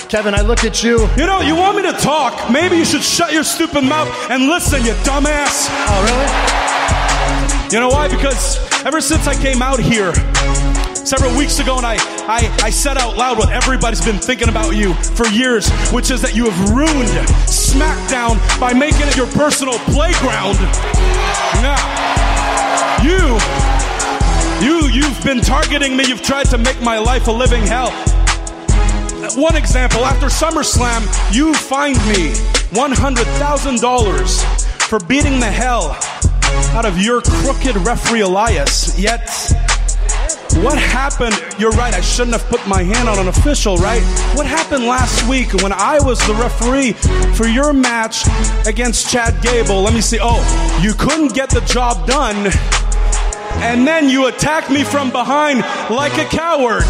Kevin, I look at you. You know, you want me to talk. Maybe you should shut your stupid mouth and listen, you dumbass. Oh, really? You know why? Because ever since I came out here several weeks ago and I, I, I said out loud what everybody's been thinking about you for years, which is that you have ruined SmackDown by making it your personal playground. Now, you, you, you've been targeting me. You've tried to make my life a living hell. One example, after SummerSlam, you fined me $100,000 for beating the hell out of your crooked referee Elias. Yet, what happened? You're right, I shouldn't have put my hand on an official, right? What happened last week when I was the referee for your match against Chad Gable? Let me see. Oh, you couldn't get the job done, and then you attacked me from behind like a coward.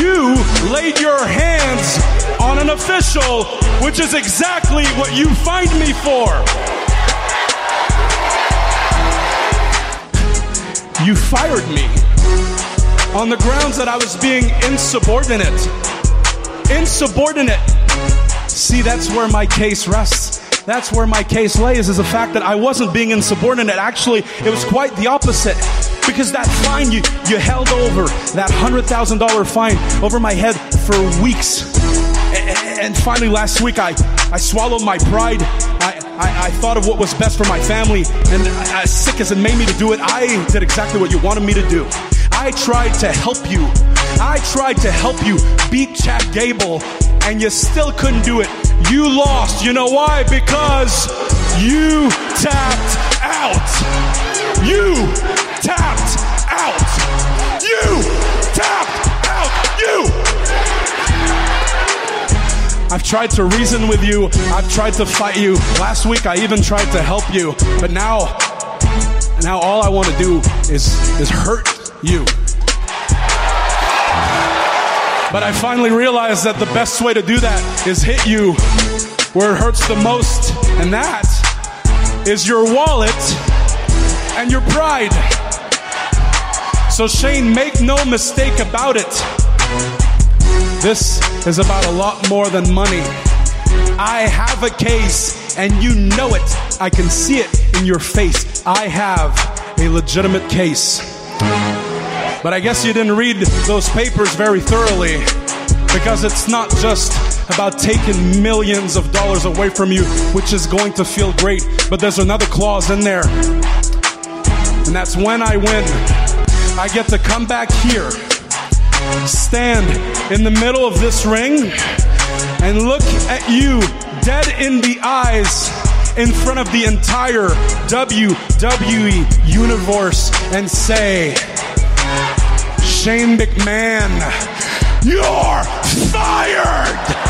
You laid your hands on an official, which is exactly what you fined me for. You fired me on the grounds that I was being insubordinate. Insubordinate. See, that's where my case rests. That's where my case lays is the fact that I wasn't being insubordinate. Actually, it was quite the opposite. Because that fine you, you held over, that $100,000 fine over my head for weeks. And finally, last week, I, I swallowed my pride. I, I, I thought of what was best for my family. And as sick as it made me to do it, I did exactly what you wanted me to do. I tried to help you. I tried to help you beat Chad Gable, and you still couldn't do it. You lost. You know why? Because you tapped out. You tapped out. You tapped out. You. I've tried to reason with you. I've tried to fight you. Last week I even tried to help you. But now, now all I want to do is, is hurt you. But I finally realized that the best way to do that is hit you where it hurts the most. And that is your wallet and your pride. So, Shane, make no mistake about it. This is about a lot more than money. I have a case, and you know it. I can see it in your face. I have a legitimate case. But I guess you didn't read those papers very thoroughly because it's not just about taking millions of dollars away from you, which is going to feel great, but there's another clause in there. And that's when I win, I get to come back here, stand in the middle of this ring, and look at you dead in the eyes in front of the entire WWE universe and say, Shane McMahon, you're fired!